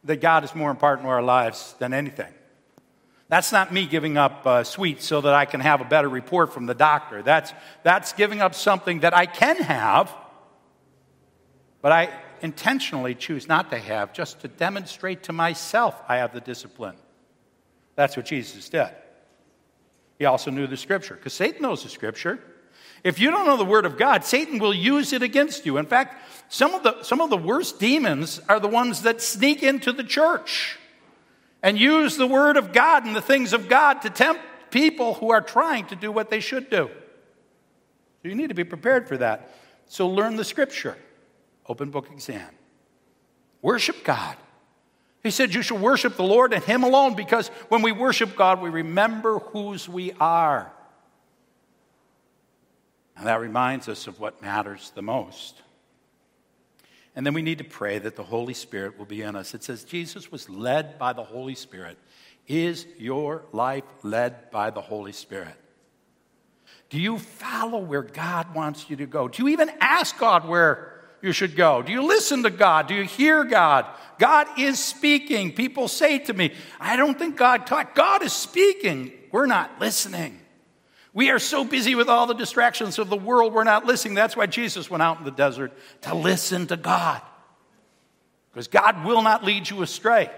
that God is more important to our lives than anything. That's not me giving up uh, sweets so that I can have a better report from the doctor. That's, that's giving up something that I can have, but I intentionally choose not to have just to demonstrate to myself I have the discipline. That's what Jesus did. He also knew the scripture because Satan knows the scripture. If you don't know the word of God, Satan will use it against you. In fact, some of the, some of the worst demons are the ones that sneak into the church and use the word of God and the things of God to tempt people who are trying to do what they should do. So you need to be prepared for that. So learn the scripture open book exam. Worship God. He said, You shall worship the Lord and Him alone because when we worship God, we remember whose we are. And that reminds us of what matters the most. And then we need to pray that the Holy Spirit will be in us. It says Jesus was led by the Holy Spirit. Is your life led by the Holy Spirit? Do you follow where God wants you to go? Do you even ask God where you should go? Do you listen to God? Do you hear God? God is speaking. People say to me, I don't think God taught. God is speaking. We're not listening. We are so busy with all the distractions of the world, we're not listening. That's why Jesus went out in the desert to listen to God. Because God will not lead you astray.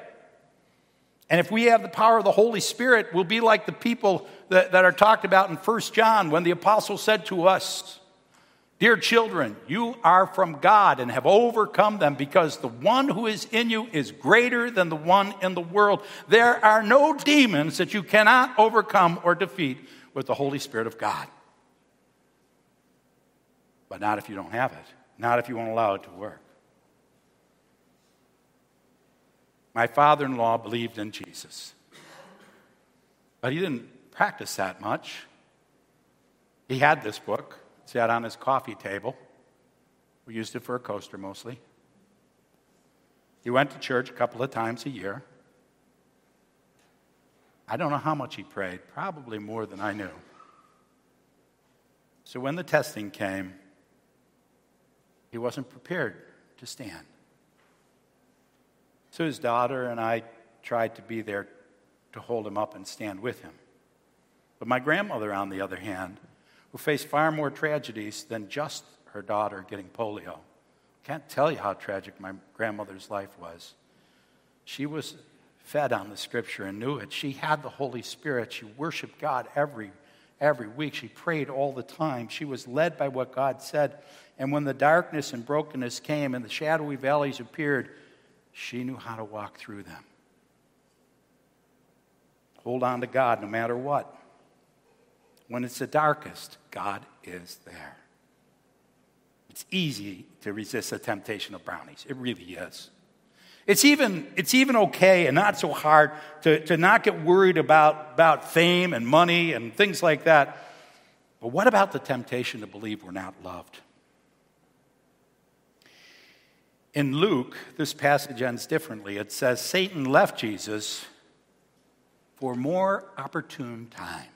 And if we have the power of the Holy Spirit, we'll be like the people that, that are talked about in 1 John when the apostle said to us, Dear children, you are from God and have overcome them because the one who is in you is greater than the one in the world. There are no demons that you cannot overcome or defeat with the Holy Spirit of God. But not if you don't have it, not if you won't allow it to work. My father in law believed in Jesus, but he didn't practice that much. He had this book sat on his coffee table. We used it for a coaster mostly. He went to church a couple of times a year. I don't know how much he prayed, probably more than I knew. So when the testing came, he wasn't prepared to stand. So his daughter and I tried to be there to hold him up and stand with him. But my grandmother, on the other hand, who faced far more tragedies than just her daughter getting polio. Can't tell you how tragic my grandmother's life was. She was fed on the scripture and knew it. She had the Holy Spirit. She worshiped God every every week. She prayed all the time. She was led by what God said. And when the darkness and brokenness came and the shadowy valleys appeared, she knew how to walk through them. Hold on to God no matter what. When it's the darkest, God is there. It's easy to resist the temptation of brownies. It really is. It's even, it's even okay and not so hard to, to not get worried about, about fame and money and things like that. But what about the temptation to believe we're not loved? In Luke, this passage ends differently. It says Satan left Jesus for more opportune time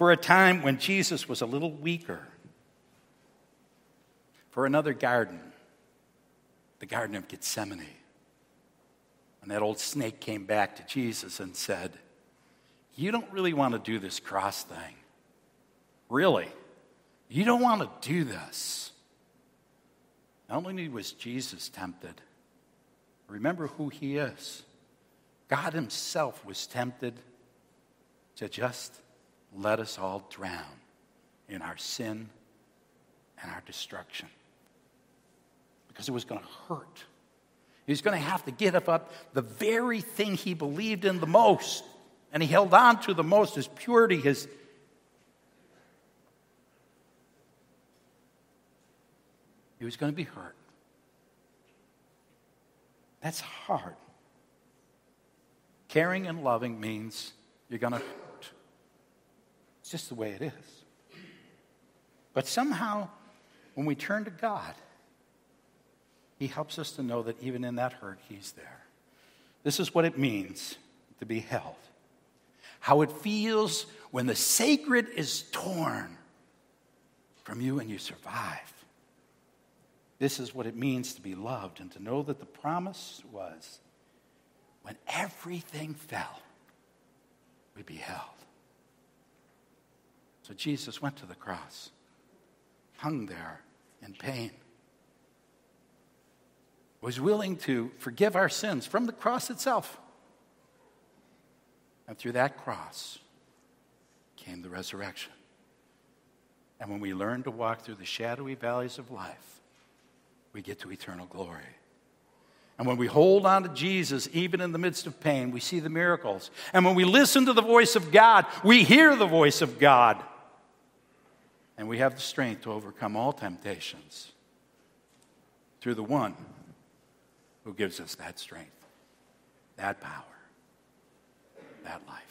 for a time when Jesus was a little weaker, for another garden, the Garden of Gethsemane. And that old snake came back to Jesus and said, you don't really want to do this cross thing. Really. You don't want to do this. Not only was Jesus tempted, remember who he is. God himself was tempted to just let us all drown in our sin and our destruction because it was going to hurt. He was going to have to give up the very thing he believed in the most and he held on to the most his purity, his he was going to be hurt. That's hard. Caring and loving means you're going to. It's just the way it is. But somehow, when we turn to God, He helps us to know that even in that hurt, He's there. This is what it means to be held. How it feels when the sacred is torn from you and you survive. This is what it means to be loved and to know that the promise was when everything fell, we'd be held. So Jesus went to the cross, hung there in pain, was willing to forgive our sins from the cross itself. And through that cross came the resurrection. And when we learn to walk through the shadowy valleys of life, we get to eternal glory. And when we hold on to Jesus, even in the midst of pain, we see the miracles. And when we listen to the voice of God, we hear the voice of God. And we have the strength to overcome all temptations through the one who gives us that strength, that power, that life.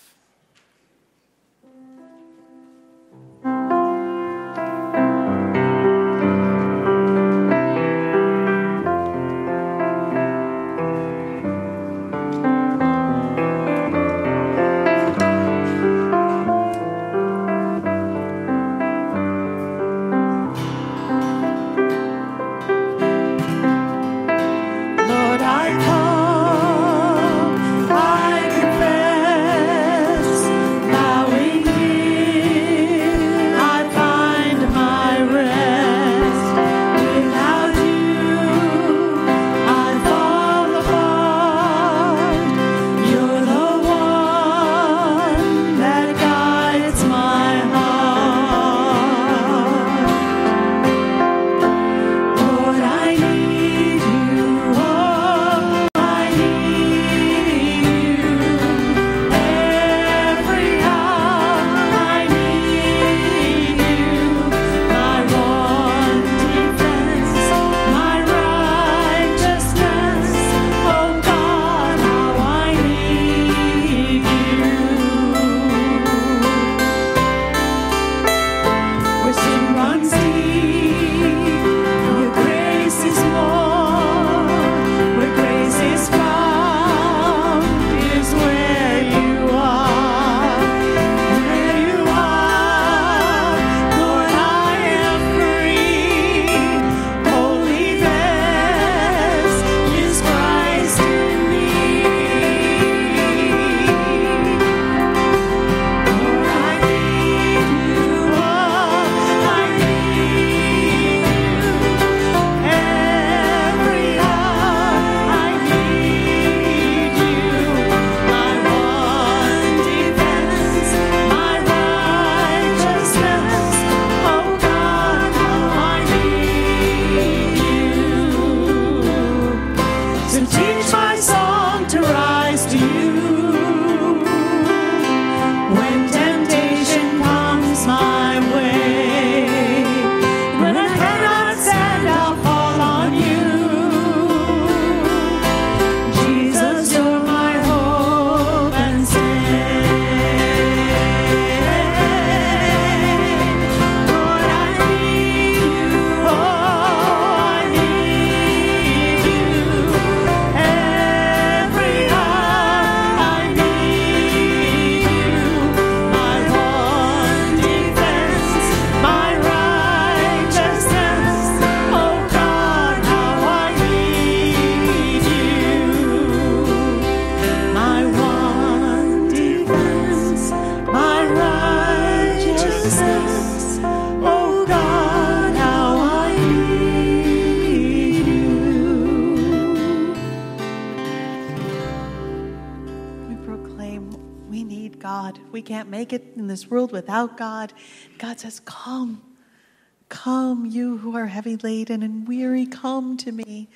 Laden and weary, come to me.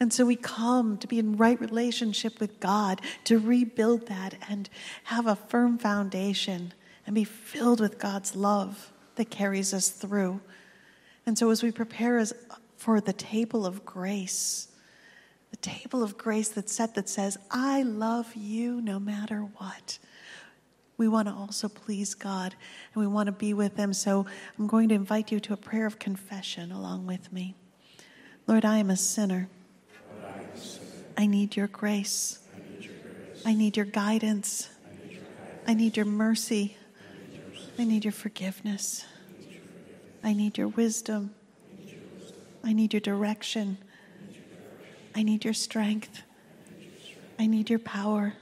And so we come to be in right relationship with God, to rebuild that and have a firm foundation and be filled with God's love that carries us through. And so as we prepare as, for the table of grace, the table of grace that's set that says, I love you no matter what. We want to also please God and we want to be with Him. So I'm going to invite you to a prayer of confession along with me. Lord, I am a sinner. I need your grace. I need your guidance. I need your mercy. I need your forgiveness. I need your wisdom. I need your direction. I need your strength. I need your power.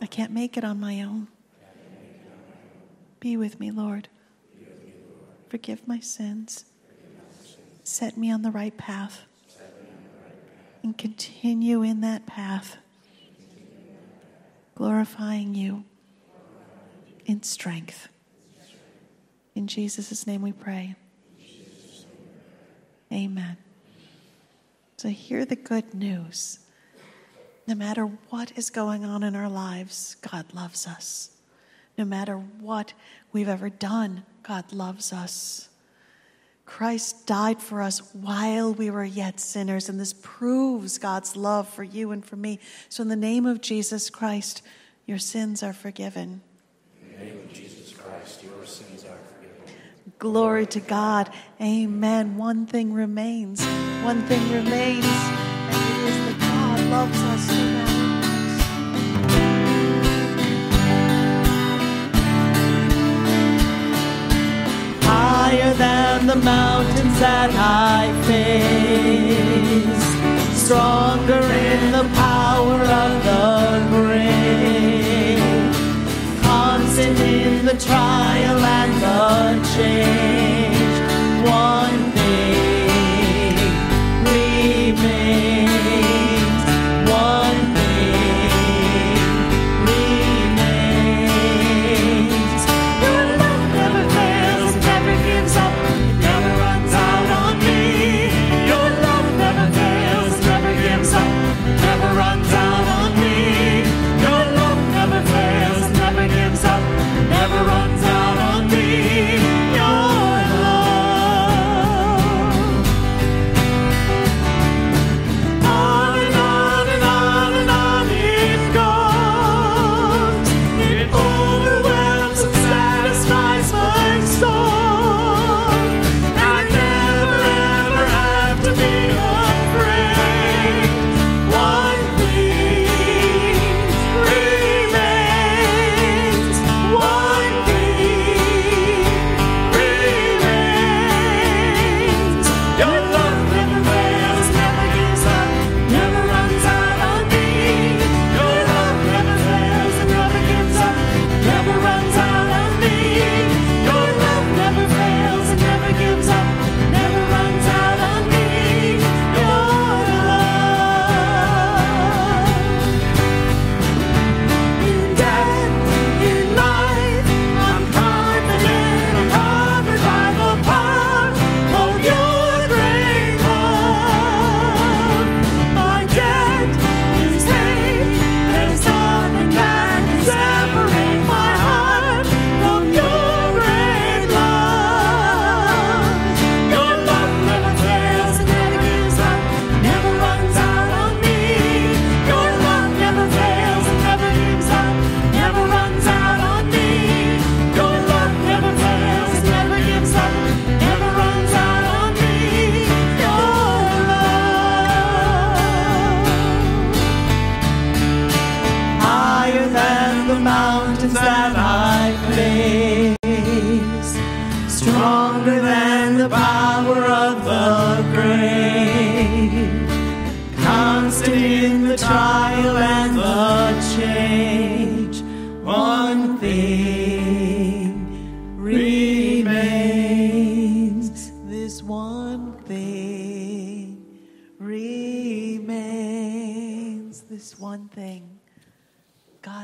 I can't make it on my own. Be with me, Lord. Forgive my sins. Set me on the right path. And continue in that path, glorifying you in strength. In Jesus' name we pray. Amen. So, hear the good news. No matter what is going on in our lives, God loves us. No matter what we've ever done, God loves us. Christ died for us while we were yet sinners, and this proves God's love for you and for me. So, in the name of Jesus Christ, your sins are forgiven. In the name of Jesus Christ, your sins are forgiven. Glory to God. Amen. One thing remains. One thing remains, and it is God loves us matter what. higher than the mountains that I face, stronger in the power of the grave, constant in the trial and the change.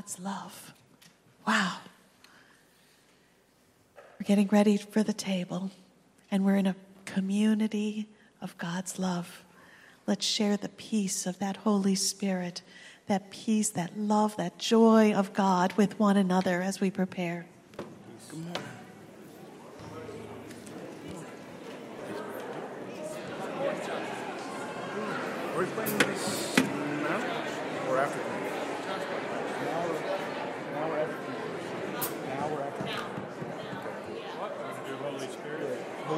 God's love. Wow. We're getting ready for the table, and we're in a community of God's love. Let's share the peace of that Holy Spirit, that peace, that love, that joy of God with one another as we prepare. Now or after?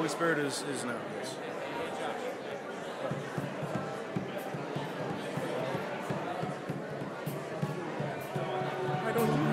Holy Spirit is, is known. I don't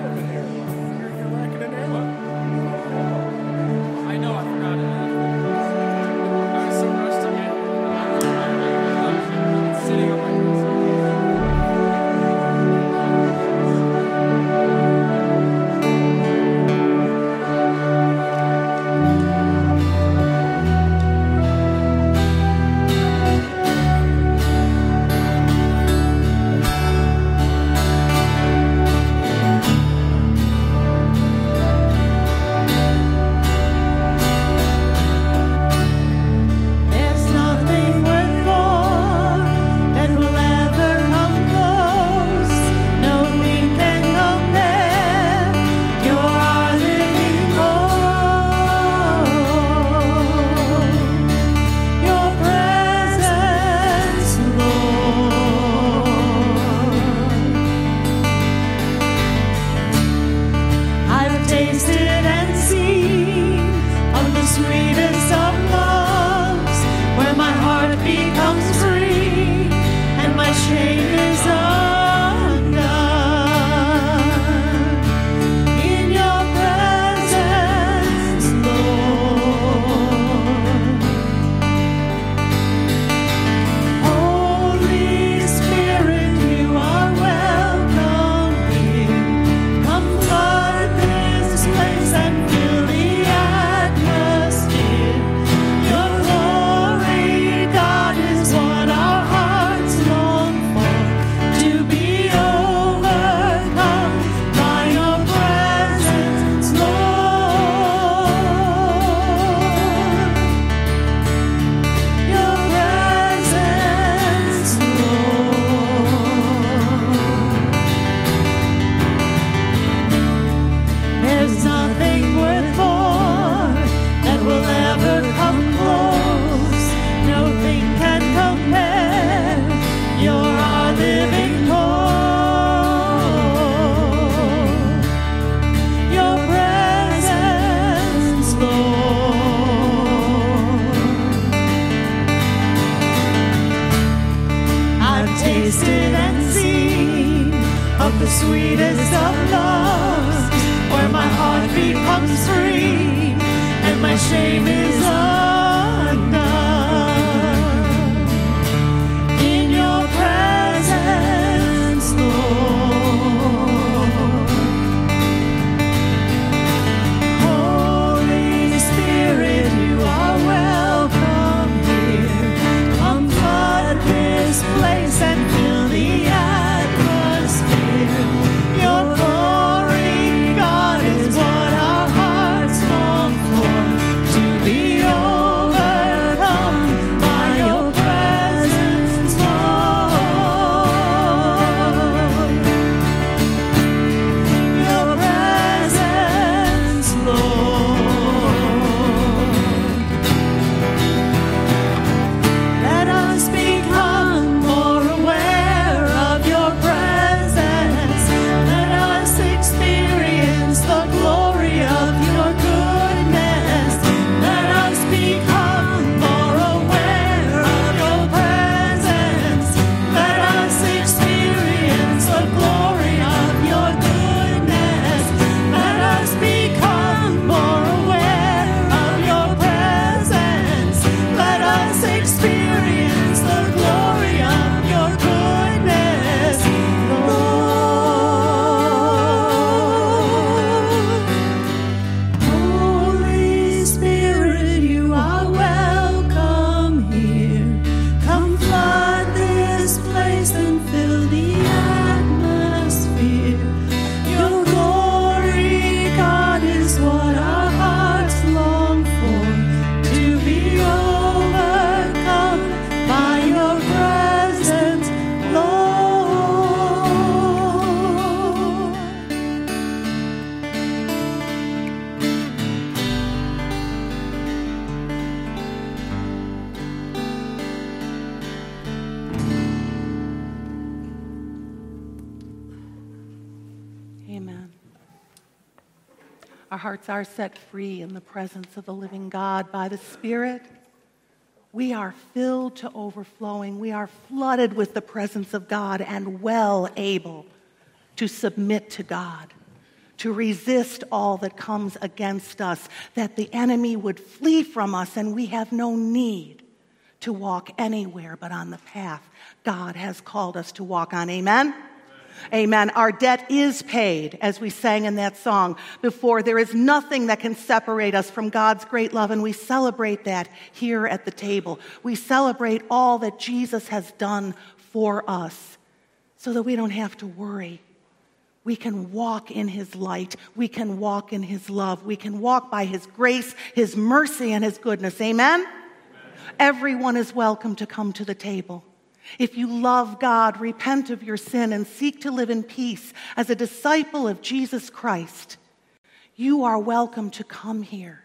are set free in the presence of the living God by the Spirit. We are filled to overflowing. We are flooded with the presence of God and well able to submit to God, to resist all that comes against us, that the enemy would flee from us, and we have no need to walk anywhere but on the path God has called us to walk on. Amen? Amen. Our debt is paid, as we sang in that song before. There is nothing that can separate us from God's great love, and we celebrate that here at the table. We celebrate all that Jesus has done for us so that we don't have to worry. We can walk in His light. We can walk in His love. We can walk by His grace, His mercy, and His goodness. Amen? Amen. Everyone is welcome to come to the table. If you love God, repent of your sin, and seek to live in peace as a disciple of Jesus Christ, you are welcome to come here.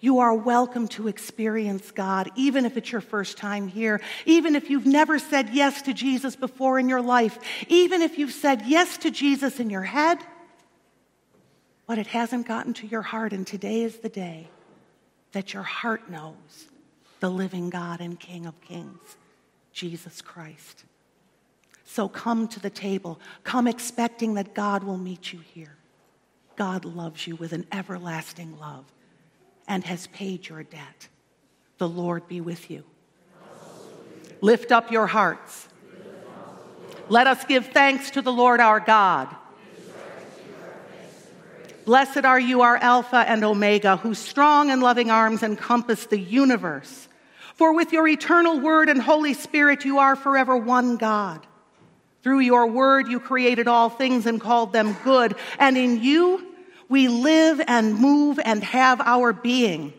You are welcome to experience God, even if it's your first time here, even if you've never said yes to Jesus before in your life, even if you've said yes to Jesus in your head, but it hasn't gotten to your heart, and today is the day that your heart knows the living God and King of Kings. Jesus Christ. So come to the table. Come expecting that God will meet you here. God loves you with an everlasting love and has paid your debt. The Lord be with you. Lift up your hearts. Let us give thanks to the Lord our God. Blessed are you, our Alpha and Omega, whose strong and loving arms encompass the universe. For with your eternal word and Holy Spirit, you are forever one God. Through your word, you created all things and called them good. And in you, we live and move and have our being.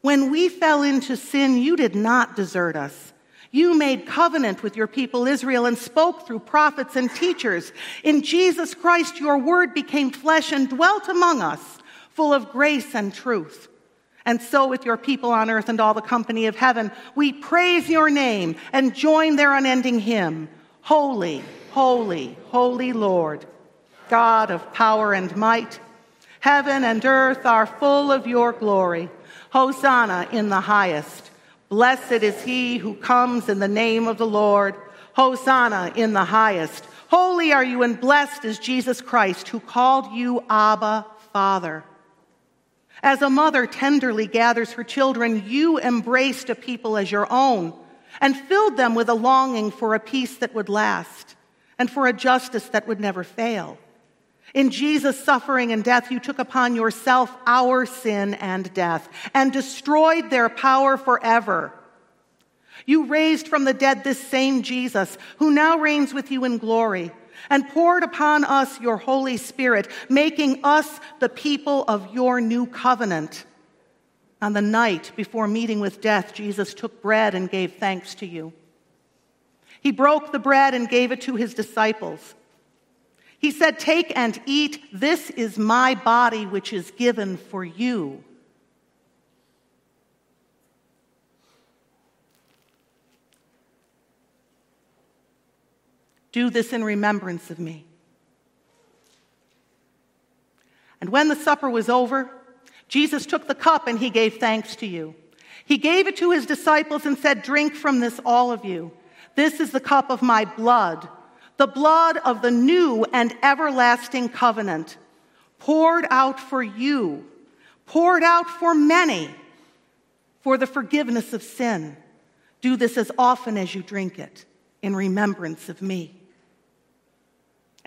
When we fell into sin, you did not desert us. You made covenant with your people Israel and spoke through prophets and teachers. In Jesus Christ, your word became flesh and dwelt among us, full of grace and truth. And so, with your people on earth and all the company of heaven, we praise your name and join their unending hymn Holy, holy, holy Lord, God of power and might. Heaven and earth are full of your glory. Hosanna in the highest. Blessed is he who comes in the name of the Lord. Hosanna in the highest. Holy are you and blessed is Jesus Christ who called you Abba, Father. As a mother tenderly gathers her children, you embraced a people as your own and filled them with a longing for a peace that would last and for a justice that would never fail. In Jesus' suffering and death, you took upon yourself our sin and death and destroyed their power forever. You raised from the dead this same Jesus, who now reigns with you in glory and poured upon us your Holy Spirit, making us the people of your new covenant. On the night before meeting with death, Jesus took bread and gave thanks to you. He broke the bread and gave it to his disciples. He said, Take and eat. This is my body, which is given for you. Do this in remembrance of me. And when the supper was over, Jesus took the cup and he gave thanks to you. He gave it to his disciples and said, Drink from this, all of you. This is the cup of my blood, the blood of the new and everlasting covenant, poured out for you, poured out for many for the forgiveness of sin. Do this as often as you drink it in remembrance of me.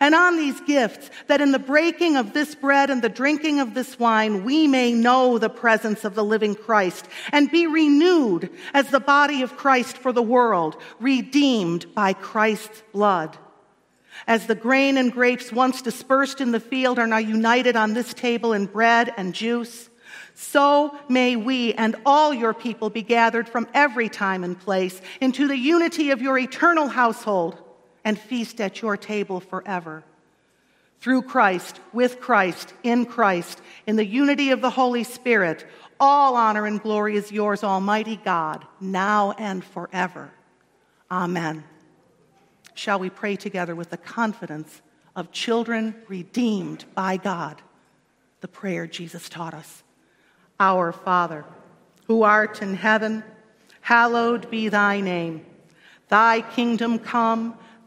and on these gifts, that in the breaking of this bread and the drinking of this wine, we may know the presence of the living Christ and be renewed as the body of Christ for the world, redeemed by Christ's blood. As the grain and grapes once dispersed in the field are now united on this table in bread and juice, so may we and all your people be gathered from every time and place into the unity of your eternal household and feast at your table forever. Through Christ, with Christ, in Christ, in the unity of the Holy Spirit, all honor and glory is yours, Almighty God, now and forever. Amen. Shall we pray together with the confidence of children redeemed by God? The prayer Jesus taught us. Our Father, who art in heaven, hallowed be thy name. Thy kingdom come,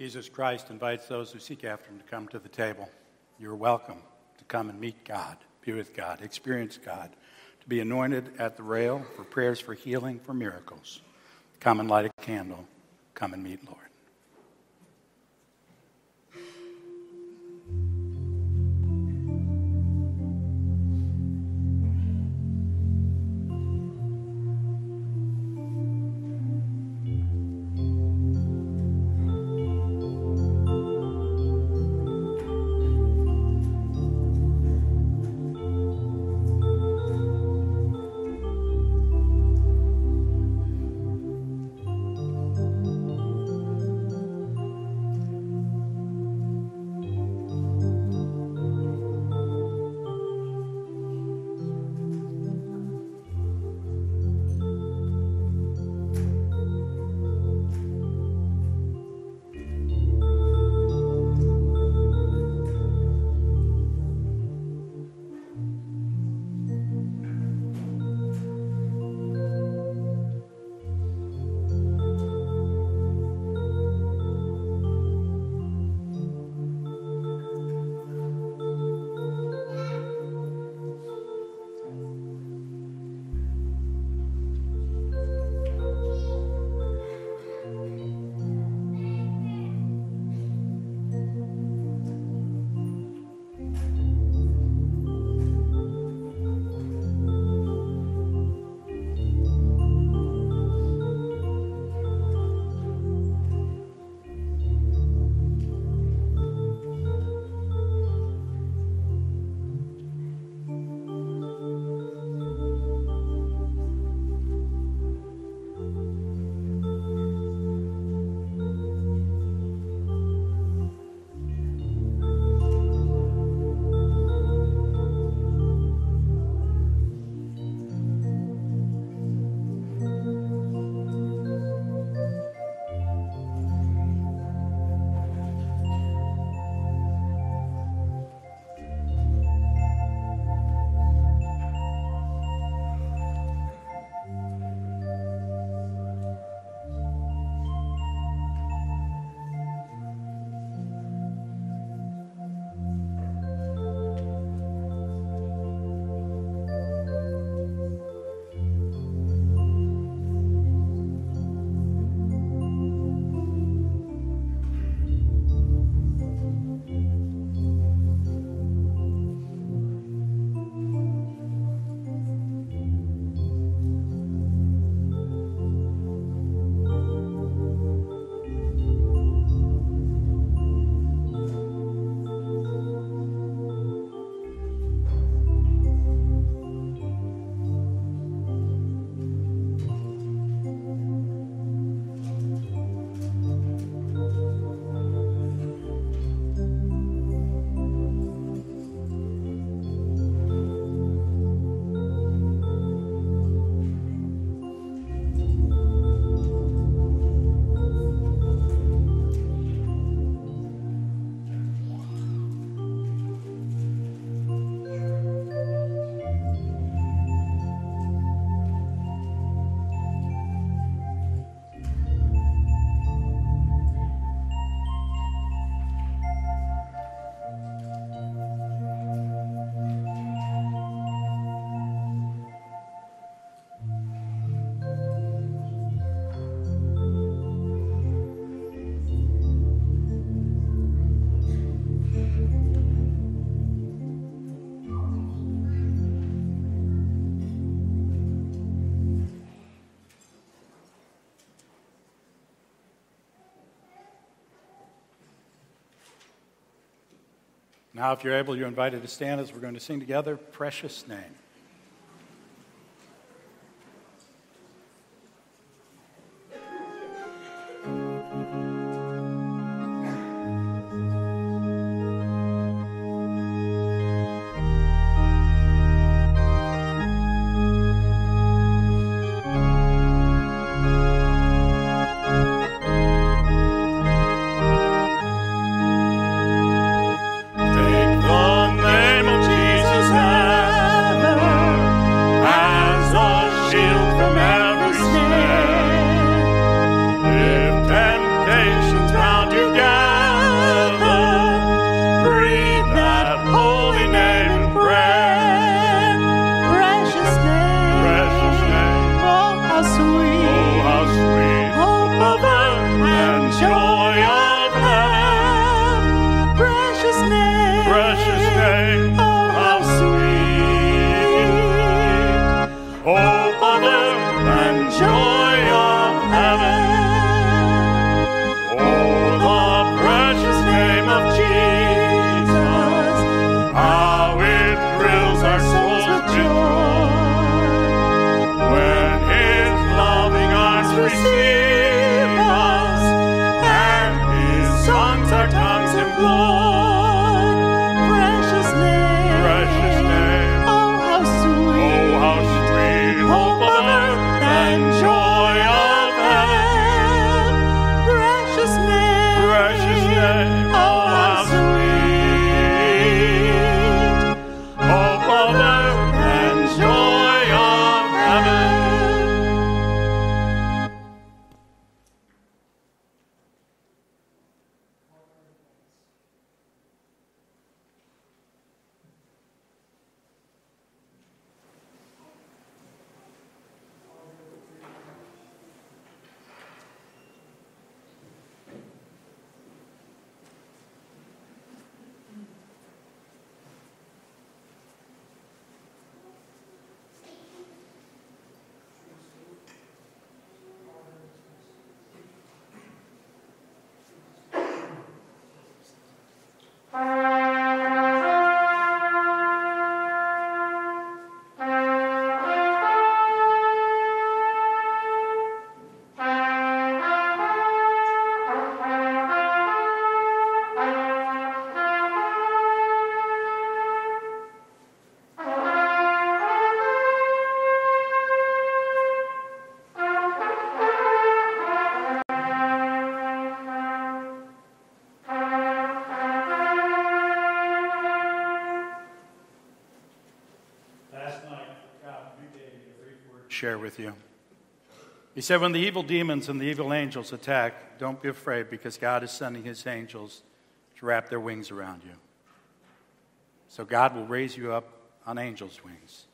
Jesus Christ invites those who seek after him to come to the table. You're welcome to come and meet God, be with God, experience God, to be anointed at the rail for prayers for healing, for miracles. Come and light a candle. Come and meet Lord. Now, if you're able, you're invited to stand as we're going to sing together Precious Name. With you. He said, When the evil demons and the evil angels attack, don't be afraid because God is sending his angels to wrap their wings around you. So God will raise you up on angels' wings,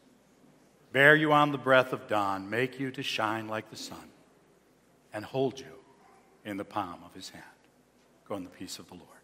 bear you on the breath of dawn, make you to shine like the sun, and hold you in the palm of his hand. Go in the peace of the Lord.